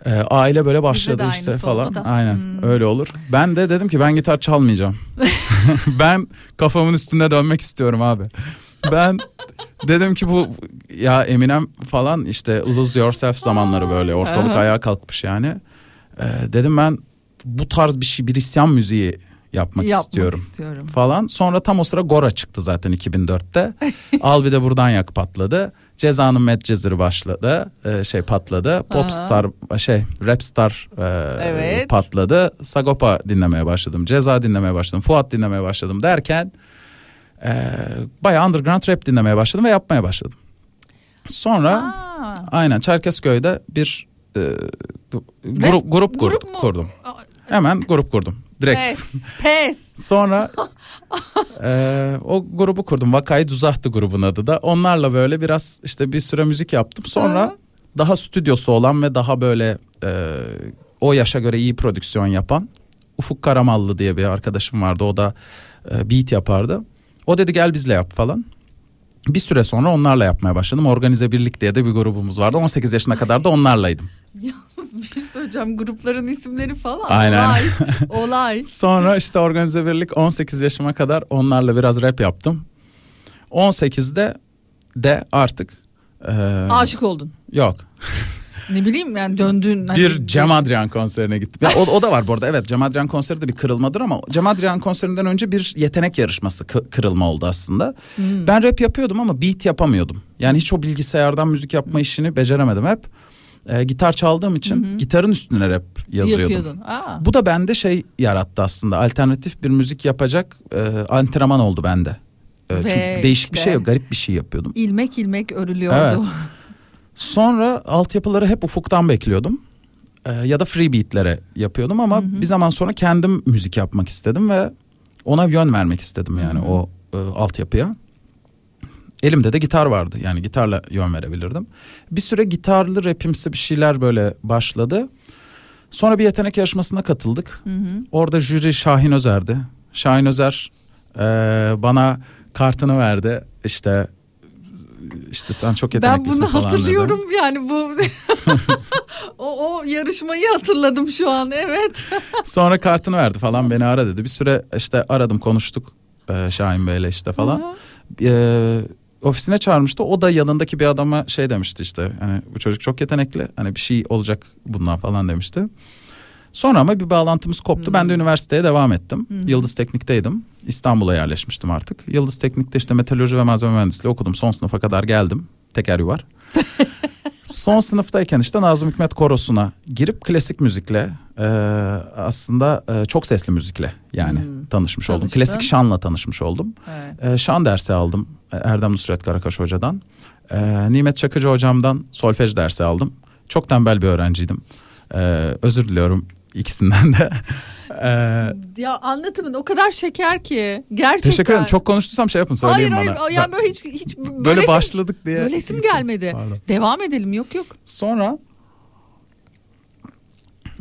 Ee, aile böyle başladı işte falan. da. Hmm. Aynen öyle olur. Ben de dedim ki ben gitar çalmayacağım. ben kafamın üstünde dönmek istiyorum abi. Ben dedim ki bu ya Eminem falan işte Lose Yourself zamanları böyle ortalık ayağa kalkmış yani. Ee, dedim ben bu tarz bir şey bir isyan müziği yapmak, Yapmak istiyorum istiyorum. falan. Sonra tam o sıra Gora çıktı zaten 2004'te. Al bir de buradan yak patladı. Ceza'nın Medcezir'i başladı. Ee, şey patladı. Popstar şey Rapstar e, Evet. patladı. Sagopa dinlemeye başladım. Ceza dinlemeye başladım. Fuat dinlemeye başladım derken e, bayağı underground rap dinlemeye başladım ve yapmaya başladım. Sonra Aa. aynen Çerkezköy'de bir e, grup grup, Grup kur- mu? kurdum. Hemen grup kurdum. Direkt. Pes. Pes. Sonra e, o grubu kurdum. Vakayı Duzahtı grubun adı da. Onlarla böyle biraz işte bir süre müzik yaptım. Sonra Hı. daha stüdyosu olan ve daha böyle e, o yaşa göre iyi prodüksiyon yapan Ufuk Karamallı diye bir arkadaşım vardı. O da e, beat yapardı. O dedi gel bizle yap falan. Bir süre sonra onlarla yapmaya başladım. Organize Birlik diye de bir grubumuz vardı. 18 yaşına kadar da onlarlaydım. Yalnız bir şey söyleyeceğim. Grupların isimleri falan. Aynen. Olay. Olay. Sonra işte Organize Birlik 18 yaşıma kadar onlarla biraz rap yaptım. 18'de de artık e, Aşık oldun. yok. Ne bileyim yani döndün. hani- Bir Cem Adrian konserine gittim. Ya o, o da var bu arada. Evet Cem Adrian konseri de bir kırılmadır ama Cem Adrian konserinden önce bir yetenek yarışması kı- kırılma oldu aslında. Hmm. Ben rap yapıyordum ama beat yapamıyordum. Yani hiç o bilgisayardan müzik yapma işini beceremedim hep. E, gitar çaldığım için gitarın üstüne rap yazıyordum. Yapıyordun. Aa. Bu da bende şey yarattı aslında. Alternatif bir müzik yapacak e, antrenman oldu bende. E, Ve çünkü değişik bir işte- şey yok, garip bir şey yapıyordum. İlmek ilmek örülüyordu. Evet. Sonra altyapıları hep ufuktan bekliyordum. E, ya da free beatlere yapıyordum ama bir zaman sonra kendim müzik yapmak istedim ve ona yön vermek istedim yani o e, altyapıya. Elimde de gitar vardı yani gitarla yön verebilirdim. Bir süre gitarlı rapimsi bir şeyler böyle başladı. Sonra bir yetenek yarışmasına katıldık. Orada jüri Şahin Özer'di. Şahin Özer e, bana kartını verdi. İşte işte sen çok Ben yeteneklisin bunu falan dedi. hatırlıyorum yani bu o, o yarışmayı hatırladım şu an evet. Sonra kartını verdi falan beni ara dedi. Bir süre işte aradım konuştuk e, Şahin Bey'le işte falan. E, ofisine çağırmıştı. O da yanındaki bir adama şey demişti işte hani bu çocuk çok yetenekli hani bir şey olacak bundan falan demişti. Sonra ama bir bağlantımız koptu. Ben de üniversiteye devam ettim. Yıldız Teknik'teydim. İstanbul'a yerleşmiştim artık. Yıldız Teknik'te işte metalurji ve malzeme mühendisliği okudum. Son sınıfa kadar geldim. Teker yuvar. Son sınıftayken işte Nazım Hikmet Korosu'na girip klasik müzikle e, aslında e, çok sesli müzikle yani tanışmış oldum. Tanıştın. Klasik şanla tanışmış oldum. Evet. E, şan dersi aldım e, Erdem Nusret Karakaş hocadan. E, Nimet Çakıcı hocamdan solfej dersi aldım. Çok tembel bir öğrenciydim. E, özür diliyorum ikisinden de. E, Ya anlatımın o kadar şeker ki. Gerçekten. teşekkür ederim. Çok konuştuysam şey yapın söyleyin Hayır bana. hayır yani böyle hiç hiç böyle böylesim- başladık diye. Böylesim gelmedi. Pardon. Devam edelim yok yok. Sonra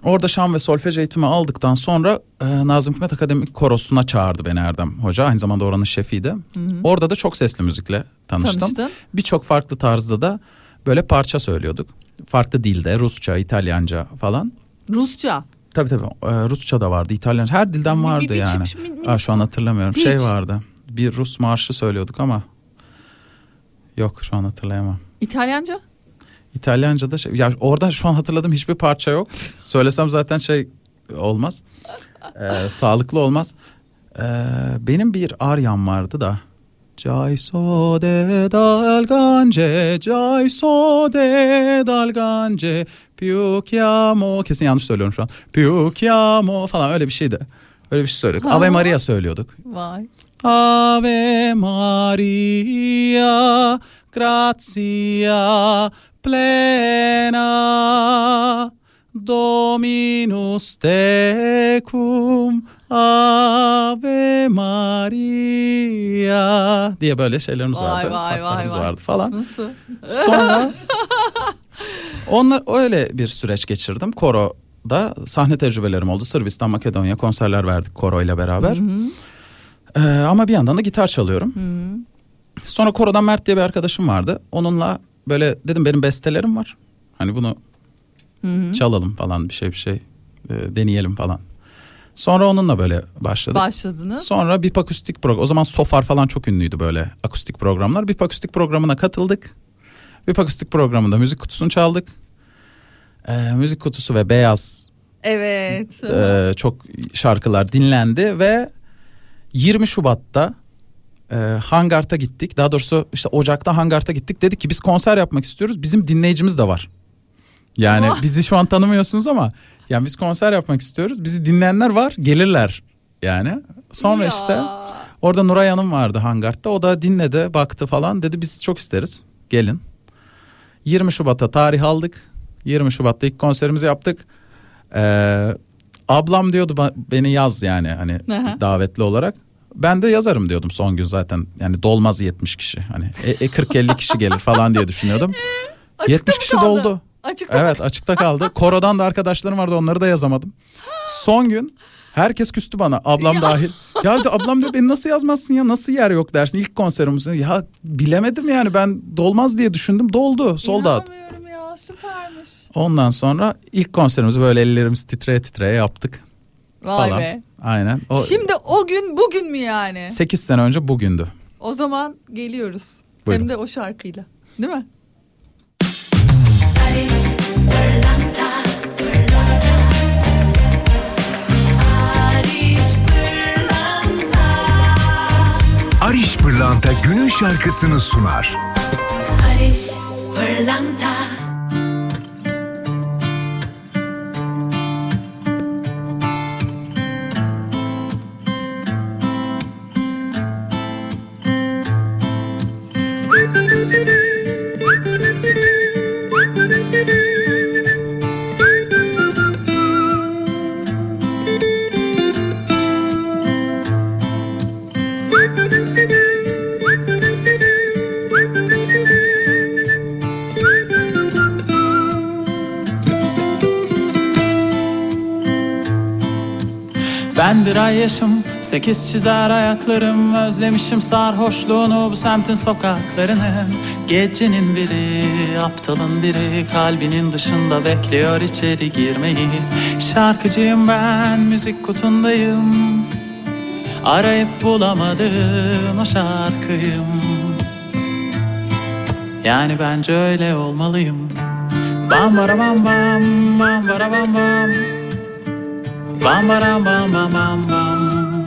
orada şan ve solfej eğitimi aldıktan sonra e, Nazım Hikmet Akademik Korosu'na çağırdı beni Erdem Hoca. Aynı zamanda oranın şefiydi. Orada da çok sesli müzikle tanıştım. Tanıştın. Birçok farklı tarzda da böyle parça söylüyorduk. Farklı dilde Rusça, İtalyanca falan. Rusça. Tabii tabii e, Rusça da vardı, İtalyanca her dilden Bir- bir- vardı bir- yani. bir- bir- bir- Aa, şu an hatırlamıyorum. Hiç. Şey vardı. Bir Rus marşı söylüyorduk ama yok şu an hatırlayamam. İtalyanca? İtalyanca da şey, ya orada şu an hatırladığım hiçbir parça yok. Söylesem zaten şey olmaz. Ee, sağlıklı olmaz. Ee, benim bir Aryan vardı da. Caiso de dalgance, caiso de dalgance, più chiamo. Kesin yanlış söylüyorum şu an. Più chiamo falan öyle bir şeydi. Öyle bir şey söylüyorduk. Ave Maria söylüyorduk. Vay. Ave Maria, gratia plena, Dominus tecum, Ave Maria diye böyle şeylerimiz Vay, vardı. vay, vay, vay. vardı falan. Nasıl? Sonra onunla öyle bir süreç geçirdim. Koro'da sahne tecrübelerim oldu. Sırbistan, Makedonya konserler verdik Koro ile beraber. Ee, ama bir yandan da gitar çalıyorum. Sonra Koro'dan Mert diye bir arkadaşım vardı. Onunla böyle dedim benim bestelerim var. Hani bunu çalalım falan bir şey bir şey e, deneyelim falan. Sonra onunla böyle başladık. Başladınız. Sonra Bip Akustik program. O zaman Sofar falan çok ünlüydü böyle akustik programlar. Bip Akustik programına katıldık. Bip Akustik programında müzik kutusunu çaldık. Ee, müzik kutusu ve beyaz Evet. e, çok şarkılar dinlendi ve 20 Şubat'ta e, Hangart'a gittik. Daha doğrusu işte Ocak'ta Hangart'a gittik. Dedik ki biz konser yapmak istiyoruz. Bizim dinleyicimiz de var. Yani Vah. bizi şu an tanımıyorsunuz ama yani biz konser yapmak istiyoruz. Bizi dinleyenler var, gelirler yani. Sonra Ya. işte orada Nuray Hanım vardı Hangart'ta. O da dinledi, baktı falan. Dedi biz çok isteriz. Gelin. 20 Şubat'ta tarih aldık. 20 Şubat'ta ilk konserimizi yaptık. Ee, ablam diyordu beni yaz yani hani Aha. davetli olarak. Ben de yazarım diyordum son gün zaten. Yani dolmaz 70 kişi. Hani e, 40-50 kişi gelir falan diye düşünüyordum. Açıkta 70 mı kişi kaldı? doldu. Açıkta Evet açıkta kaldı. Koro'dan da arkadaşlarım vardı onları da yazamadım. Son gün herkes küstü bana ablam dahil. Ya dedi, ablam diyor beni nasıl yazmazsın ya nasıl yer yok dersin ilk konserimiz. Ya bilemedim yani ben dolmaz diye düşündüm doldu sold out. Ya süpermiş. Ondan sonra ilk konserimizi böyle ellerimiz titreye titreye yaptık Vay falan. be. Aynen. O Şimdi o gün bugün mü yani? 8 sene önce bugündü. O zaman geliyoruz. Buyurun. Hem de o şarkıyla. Değil mi? Pırlanta günün şarkısını sunar. Barış Pırlanta bir ay yaşım, sekiz çizer ayaklarım. Özlemişim sarhoşluğunu bu semtin sokaklarını. Gecenin biri, aptalın biri. Kalbinin dışında bekliyor içeri girmeyi. Şarkıcıyım ben, müzik kutundayım. Arayıp bulamadığın o şarkıyım. Yani bence öyle olmalıyım. Bam bara bam bam, bam bara bam bam Bam baram bam bam bam bam.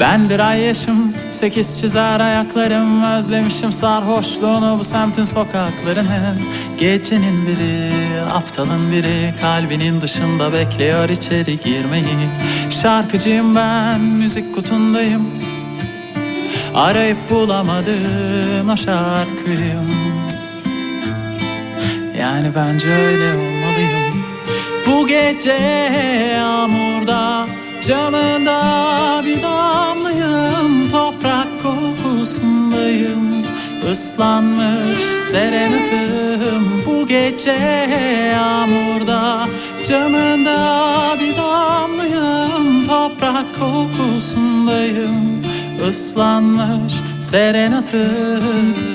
Ben bir ay yaşım Sekiz çizer ayaklarım. Özlemişim sarhoşluğunu Bu semtin sokaklarını. Gecenin biri Aptalın biri. Kalbinin dışında bekliyor içeri girmeyi. Şarkıcıyım ben Müzik kutundayım. Arayıp bulamadığın o şarkıyım Yani bence öyle olmalıyım. Bu gece yağmurda Camında bir damlayım Toprak kokusundayım. Islanmış serenatım. Bu gece yağmurda Camında bir damlayım Toprak kokusundayım. Islanmış serenatım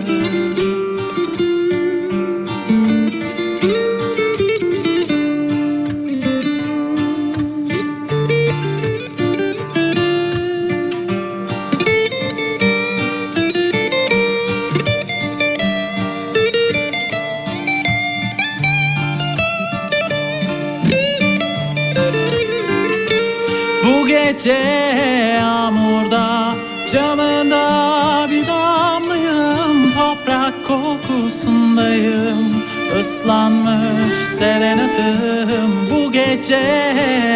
ıslanmış serenatım Bu gece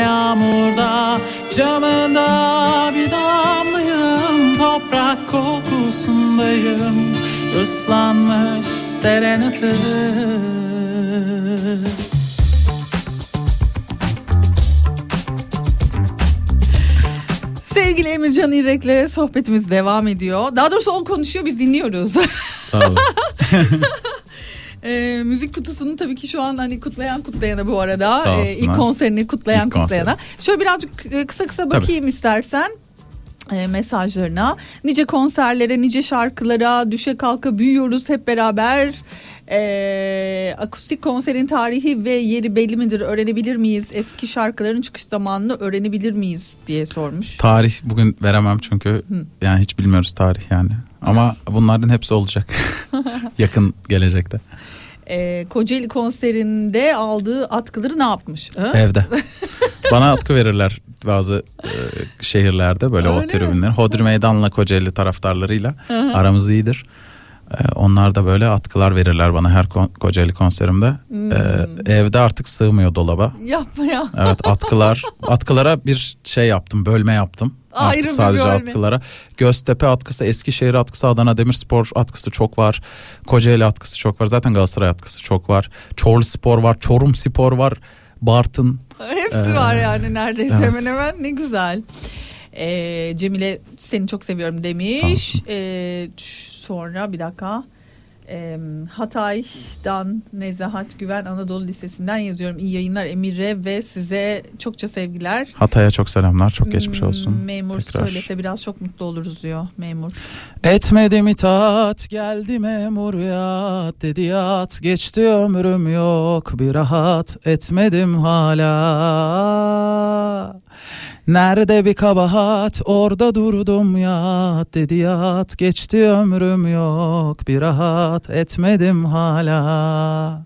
yağmurda camında bir damlayım Toprak kokusundayım ıslanmış serenatım Sevgili Emircan İrek'le sohbetimiz devam ediyor. Daha doğrusu o konuşuyor biz dinliyoruz. Sağ olun. Ee, müzik kutusunu tabii ki şu an hani kutlayan kutlayana bu arada. Sağ olsunlar. ilk konserini kutlayan İlk konser. kutlayana. Şöyle birazcık e, kısa kısa bakayım istersen e, mesajlarına. Nice konserlere, nice şarkılara düşe kalka büyüyoruz hep beraber. Ee, akustik konserin tarihi ve yeri belli midir? Öğrenebilir miyiz? Eski şarkıların çıkış zamanını öğrenebilir miyiz diye sormuş. Tarih bugün veremem çünkü yani hiç bilmiyoruz tarih yani. Ama bunların hepsi olacak yakın gelecekte. Ee, Kocaeli konserinde aldığı atkıları ne yapmış? Ha? Evde. Bana atkı verirler bazı e, şehirlerde böyle Öyle o tribünler. Hodri Meydan'la Kocaeli taraftarlarıyla Hı hı. aramız iyidir. E, onlar da böyle atkılar verirler bana her kon- Kocaeli konserimde. Hmm. E, evde artık sığmıyor dolaba. Yapma ya. Evet atkılar. atkılara bir şey yaptım bölme yaptım. Ayrı Artık sadece bölme. atkılara. Göztepe atkısı, Eskişehir atkısı, Adana Demirspor atkısı çok var. Kocaeli atkısı çok var. Zaten Galatasaray atkısı çok var. Çorlu Spor var, Çorum Spor var, Bartın. Hepsi Ee, var yani neredeyse evet. hemen hemen ne güzel. Ee, Cemile seni çok seviyorum demiş. olsun. Ç- sonra bir dakika. Ee, Hatay'dan Nezahat Güven Anadolu Lisesi'nden yazıyorum. İyi yayınlar Emir'e ve size çokça sevgiler. Hatay'a çok selamlar. Çok geçmiş olsun. Hmm, Memur Tekrar. söylese biraz çok mutlu oluruz diyor memur. Etmedim itaat geldi memur yat dedi yat geçti ömrüm yok bir rahat etmedim hala Nerede bir kabahat orada durdum yat dedi yat geçti ömrüm yok bir rahat etmedim hala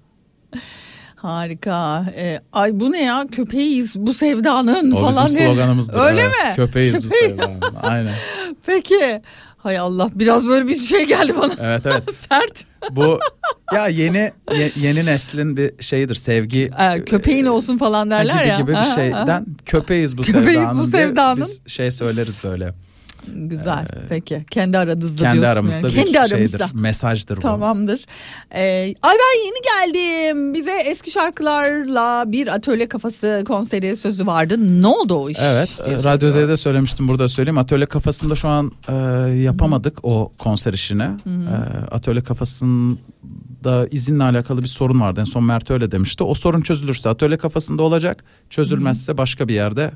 Harika. Ee, ay bu ne ya köpeğiz bu sevdanın O falan bizim diye. sloganımızdır. Öyle evet. mi? Köpeğiz bu Köpeği- sevdanın. Aynen. Peki. Hay Allah biraz böyle bir şey geldi bana. Evet evet. Sert. Bu ya yeni ye- yeni neslin bir şeyidir sevgi Ee, köpeğin olsun falan derler gibi ya. gibi bir şeyden köpeğiz bu Köpeğiz bu sevdanın diye sevdanın. biz şey söyleriz böyle. Güzel. Peki. Kendi aranızda Kendi diyorsun aramızda yani. bir Kendi aramızda. şeydir. Mesajdır bu. Tamamdır. Ee, ay ben yeni geldim. Bize eski şarkılarla bir atölye kafası konseri sözü vardı. Ne oldu o iş? Evet, e, radyoda da söylemiştim burada söyleyeyim. Atölye kafasında şu an e, yapamadık o konser işini. E, atölye kafasında izinle alakalı bir sorun vardı. En son Mert öyle demişti. O sorun çözülürse atölye kafasında olacak. Çözülmezse başka bir yerde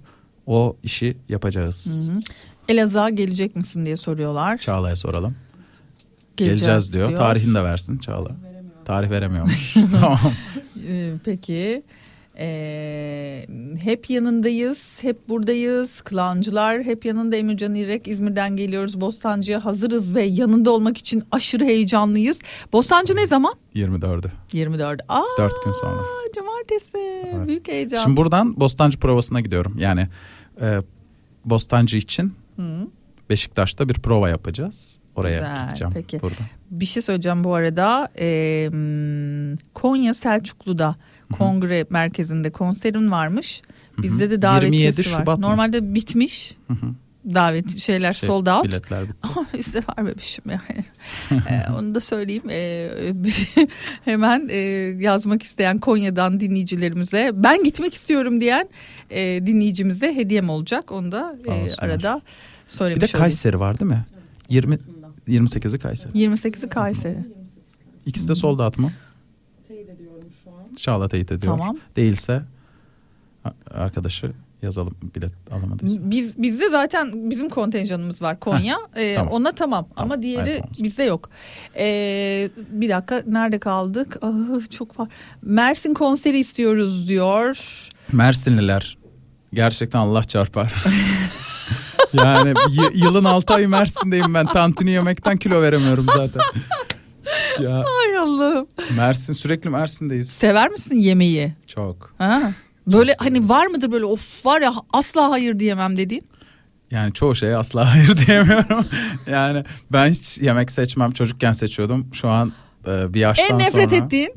o işi yapacağız. Hı hı. Elazığ'a gelecek misin diye soruyorlar. Çağla'ya soralım. Geleceğiz Geleceğiz diyor. diyor. Tarihini de versin Çağla. Tarih veremiyormuş. tamam. Ee, peki. Ee, hep yanındayız, hep buradayız. Klancılar hep yanında Emircan İrek. İzmir'den geliyoruz. Bostancı'ya hazırız ve yanında olmak için aşırı heyecanlıyız. Bostancı ne zaman? 24'ü. 24. Aa, 4 gün sonra. cumartesi. Büyük heyecan. Şimdi buradan Bostancı provasına gidiyorum. Yani e, Bostancı için Hı. Beşiktaş'ta bir prova yapacağız. Oraya Güzel, gideceğim peki. buradan. Bir şey söyleyeceğim bu arada. Ee, Konya Selçuklu'da kongre merkezinde konserin varmış. Bizde de davetiyesi 27 var. Şubat mı? Normalde bitmiş. Davet şeyler Şey, sold out. Biletler bitti. Ama bizde var bebişim yani. Ee, onu da söyleyeyim. Ee, hemen e, yazmak isteyen Konya'dan dinleyicilerimize ben gitmek istiyorum diyen e, dinleyicimize hediyem olacak. Onu da e, arada Bir söylemiş de olayım. Kayseri var değil mi? 20 28'i Kayseri. 28'i Kayseri. İkisi de sold out mu? Çağla teyit ediyor. Tamam. Değilse arkadaşı yazalım bilet alamadıysa. Biz bizde zaten bizim kontenjanımız var Konya. Ee, tamam. Ona tamam, ama diğeri evet, tamam. bizde yok. Ee, bir dakika nerede kaldık? Ah, çok var. Mersin konseri istiyoruz diyor. Mersinliler gerçekten Allah çarpar. yani y- yılın 6 ayı Mersin'deyim ben. Tantuni yemekten kilo veremiyorum zaten. ya Ay Allah'ım. Mersin sürekli Mersin'deyiz. Sever misin yemeği? Çok. Ha? Böyle hani var mıdır böyle of var ya asla hayır diyemem dediğin? Yani çoğu şeye asla hayır diyemiyorum. yani ben hiç yemek seçmem. Çocukken seçiyordum. Şu an e, bir yaştan en nefret sonra. ettiğin?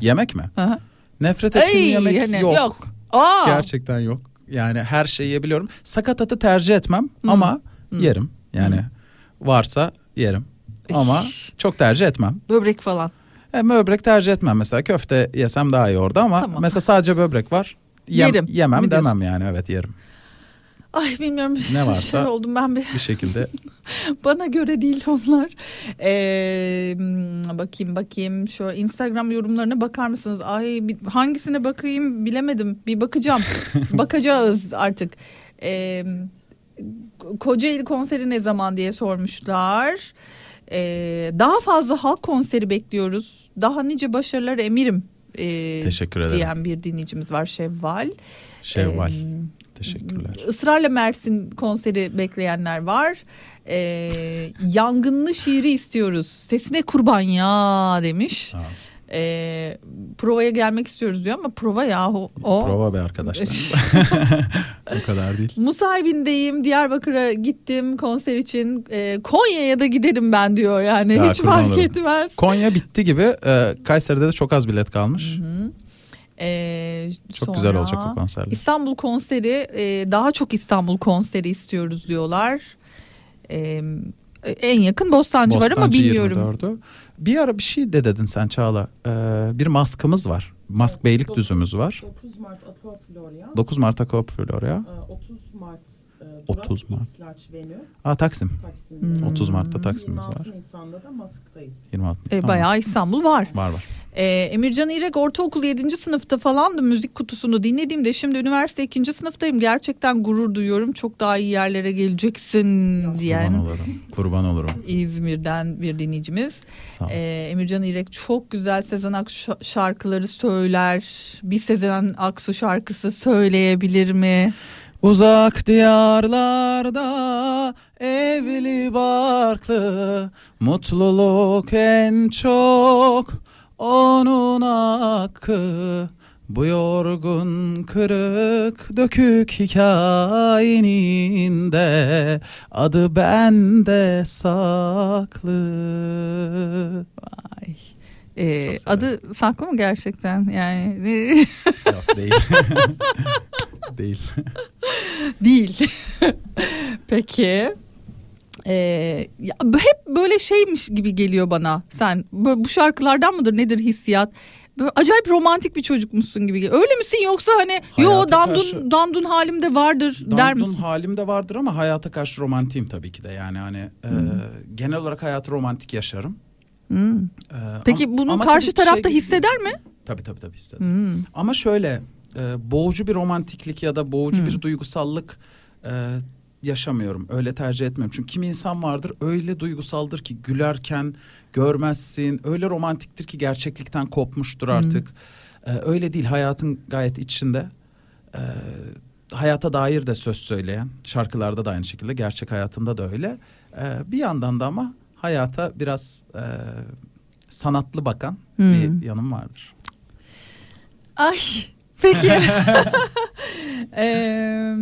Yemek mi? Hı. Nefret ettiğim Ay, yemek hani yok. yok. Aa. Gerçekten yok. Yani her şeyi yiyebiliyorum. Sakatatı tercih etmem ama yerim. Yani varsa yerim. Ama çok tercih etmem. Böbrek falan. E, böbrek tercih etmem mesela köfte yesem daha iyi orada ama Tamam. mesela sadece böbrek var. Yem- Yerim Yemem mi demem yani evet yerim. Ay bilmiyorum. Ne varsa Şey oldum ben bir. bir şekilde Bana göre değil onlar. Ee, bakayım bakayım şu Instagram yorumlarına bakar mısınız? Ay hangisine bakayım bilemedim. Bir bakacağım. Bakacağız artık. Ee, Kocaeli konseri ne zaman diye sormuşlar. Ee, daha fazla halk konseri bekliyoruz. Daha nice başarılar emirim. Ee, Teşekkür ederim. Diyen bir dinleyicimiz var Şevval. Şevval. Ee, Teşekkürler. Israrla Mersin konseri bekleyenler var. Ee, yangınlı şiiri istiyoruz. Sesine kurban ya demiş. Sağ Ee, provaya gelmek istiyoruz diyor ama prova yahu o. Prova be arkadaşlar. o kadar değil. Musayibindeyim Diyarbakır'a gittim konser için Ee, Konya'ya da giderim ben diyor yani Ya, hiç fark olurum. etmez. Konya bitti gibi. e, Kayseri'de de çok az bilet kalmış. Ee, Çok güzel sonra olacak o konserler. İstanbul konseri e, daha çok İstanbul konseri istiyoruz diyorlar. Ee, en yakın Bostancı, var ama Bostancı bilmiyorum. 24'ü. Bir ara bir şey de dedin sen Çağla. Ee, bir maskımız var. Mask beylik düzümüz var. 9 Mart Aqua Florya, 9 Mart Akop Florya. e, 30 Mart e, 30 Burak Mart. Aa Taksim. Taksim'de. 30 Mart'ta Taksim'imiz 26 var. Nisan'da da Mask'tayız. 26 E, Nisan. bayağı maskımız. İstanbul var. Var var. Ee, Emircan İrek ortaokul 7. sınıfta falandı müzik kutusunu dinlediğimde şimdi üniversite 2. sınıftayım. Gerçekten gurur duyuyorum. Çok daha iyi yerlere geleceksin Kurban diyen olurum. Kurban olurum. İzmir'den bir dinleyicimiz. Ee, Emircan İrek çok güzel Sezen Aksu şarkıları söyler. Bir Sezen Aksu şarkısı söyleyebilir mi? Uzak diyarlarda evli barklı mutluluk en çok onun hakkı bu yorgun kırık dökük hikayenin de adı bende saklı. Ay. Ee, adı saklı mı gerçekten? Yani Yok değil. değil. değil. Peki. Ee, ya hep böyle şeymiş gibi geliyor bana. Sen böyle bu şarkılardan mıdır nedir hissiyat? Böyle acayip romantik bir çocukmuşsun gibi. geliyor. Öyle misin yoksa hani yo dandun karşı- dandun halimde vardır der Dandun misin? halimde vardır ama hayata karşı romantiyim tabii ki de. Yani hani e, genel olarak hayatı romantik yaşarım. Hmm. E, Peki ama- bunu ama karşı tarafta şey- hisseder mi? Tabii tabii tabii hisseder. Hmm. Ama şöyle e, boğucu bir romantiklik ya da boğucu bir duygusallık e, yaşamıyorum. Öyle tercih etmiyorum. Çünkü kimi insan vardır öyle duygusaldır ki gülerken görmezsin. Öyle romantiktir ki gerçeklikten kopmuştur artık. Ee, öyle değil hayatın gayet içinde. Ee, hayata dair de söz söyleyen şarkılarda da aynı şekilde gerçek hayatında da öyle. Ee, bir yandan da ama hayata biraz e, sanatlı bakan Hmm. bir yanım vardır. Ay peki. Eee,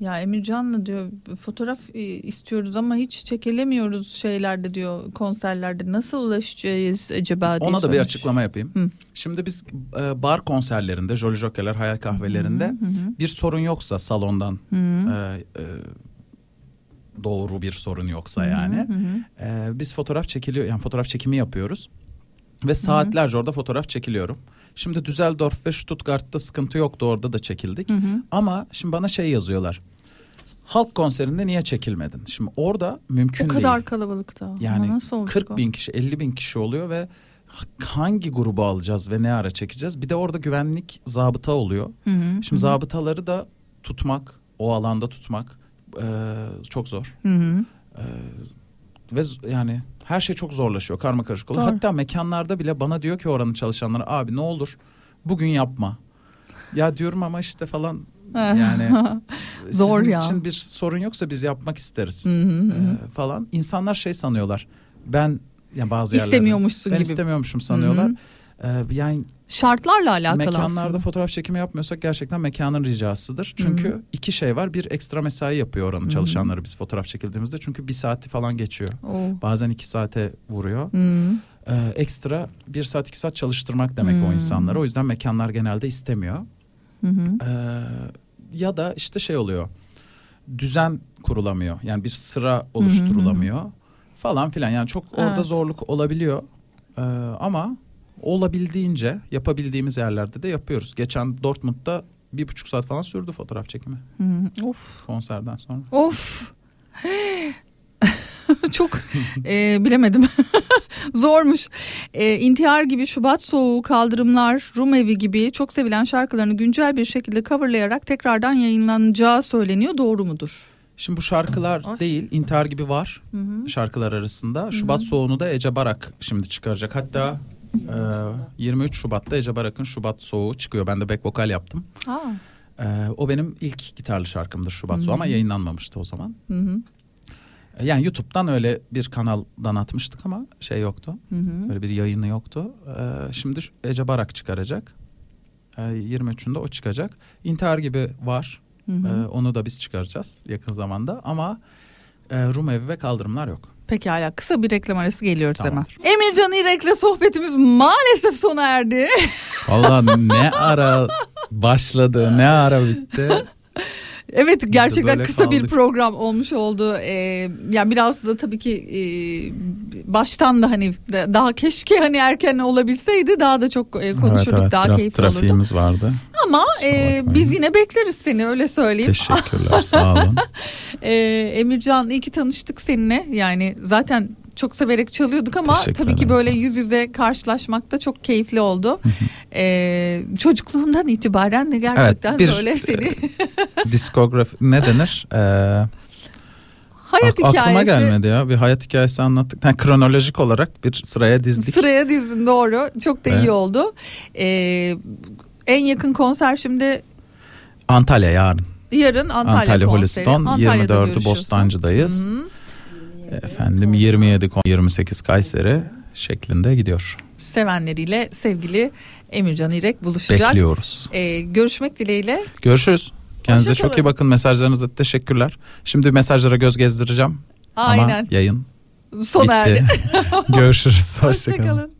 ya Emircan'la diyor fotoğraf e, istiyoruz ama hiç çekilemiyoruz şeylerde diyor konserlerde nasıl ulaşacağız acaba diye Ona da bir sormuş. açıklama yapayım. Hı. Şimdi biz e, bar konserlerinde, Jolly Joker'ler, hayal kahvelerinde bir sorun yoksa salondan e, e, doğru bir sorun yoksa yani e, biz fotoğraf çekiliyor yani fotoğraf çekimi yapıyoruz ve saatlerce orada fotoğraf çekiliyorum. Şimdi Düsseldorf ve Stuttgart'ta sıkıntı yoktu orada da çekildik. Ama şimdi bana şey yazıyorlar. Halk konserinde niye çekilmedin? Şimdi orada mümkün O değil. kadar kalabalıkta. Yani nasıl olacak 40 o? bin kişi 50 bin kişi oluyor ve hangi grubu alacağız ve ne ara çekeceğiz? Bir de orada güvenlik zabıta oluyor. Hı hı, Şimdi zabıtaları da tutmak, o alanda tutmak e, çok zor. Hı hı. E, ve yani her şey çok zorlaşıyor, karma karışık oluyor. Doğru. Hatta mekanlarda bile bana diyor ki oranın çalışanları abi ne olur bugün yapma. Ya diyorum ama işte falan yani Zor sizin ya. için bir sorun yoksa biz yapmak isteriz Hı hı hı. e, falan. İnsanlar şey sanıyorlar. Ben yani bazı yerlerde İstemiyormuşsun ben gibi. istemiyormuşum sanıyorlar. E, yani Şartlarla alakalı mekanlarda aslında. fotoğraf çekimi yapmıyorsak gerçekten mekanın ricasıdır. Çünkü iki şey var. Bir ekstra mesai yapıyor oranın çalışanları biz fotoğraf çekildiğimizde. Çünkü bir saati falan geçiyor. Oo. Bazen iki saate vuruyor. Ee, ekstra bir saat iki saat çalıştırmak demek o Hmm. insanları. O yüzden mekanlar genelde istemiyor. Ee, ya da işte şey oluyor. Düzen kurulamıyor. Yani bir sıra oluşturulamıyor. Falan filan. Yani çok orada Evet. zorluk olabiliyor. Ee, ama olabildiğince yapabildiğimiz yerlerde de yapıyoruz. Geçen Dortmund'da bir buçuk saat falan sürdü fotoğraf çekimi Hı. Of. konserden sonra. Of. Çok e, bilemedim. Zormuş. E, intihar gibi Şubat Soğuğu, Kaldırımlar, Rum Evi gibi çok sevilen şarkılarını güncel bir şekilde coverlayarak tekrardan yayınlanacağı söyleniyor. Doğru mudur? Şimdi bu şarkılar Ay. değil intihar gibi var şarkılar arasında. Şubat Soğuğu'nu da Ece Barak şimdi çıkaracak. Hatta e, 23 Şubat'ta Ece Barak'ın Şubat Soğuğu çıkıyor. Ben de back vokal yaptım. Aa. E, o benim ilk gitarlı şarkımdır Şubat Soğuğu ama yayınlanmamıştı o zaman. Hı hı. E, Yani YouTube'dan öyle bir kanaldan atmıştık ama şey yoktu. Hı hı. Öyle bir yayını yoktu. E, şimdi Ece Barak çıkaracak. E, 23'ünde o çıkacak. İntihar gibi var. Hı hı. E, onu da biz çıkaracağız yakın zamanda ama e, Rum evi ve kaldırımlar yok. Pekala kısa bir reklam arası geliyoruz hemen. Tamamdır. Emircan İrek'le sohbetimiz maalesef sona erdi. Vallahi ne ara başladı ne ara bitti. Evet gerçekten kısa bir kaldık. program olmuş oldu. Ee, yani biraz da tabii ki e, baştan da hani da- daha keşke hani erken olabilseydi daha da çok e, konuşurduk daha biraz keyifli olurdu. trafiğimiz vardı. Ama e, biz yine bekleriz seni öyle söyleyeyim. Teşekkürler sağ olun. Ee, Emircan iyi ki tanıştık seninle. Yani zaten çok severek çalıyorduk ama tabii ki böyle yüz yüze karşılaşmak da çok keyifli oldu. Ee, çocukluğundan itibaren de gerçekten Evet, bir- böyle seni Diskografi ne denir? Ee, hayat ak- aklıma hikayesi gelmedi ya bir hayat hikayesi anlattık. Ha, kronolojik olarak bir sıraya dizdik. sıraya dizin doğru. Çok da iyi Evet. oldu. Ee, en yakın konser şimdi Antalya yarın. yarın Antalya, Antalya, konseri. Holiston Antalya'da 24'ü görüşüyorsun. Bostancı'dayız. Hı. Efendim 27 kon- 28 Kayseri şeklinde gidiyor. Sevenleriyle sevgili Emircan İrek buluşacak. Bekliyoruz. Ee, görüşmek dileğiyle. Görüşürüz. Kendinize Hoşça çok iyi kalın. bakın. Mesajlarınıza teşekkürler. Şimdi mesajlara göz gezdireceğim. Aynen. Ama yayın Sona erdi. Görüşürüz. Hoşçakalın. Hoşçakalın.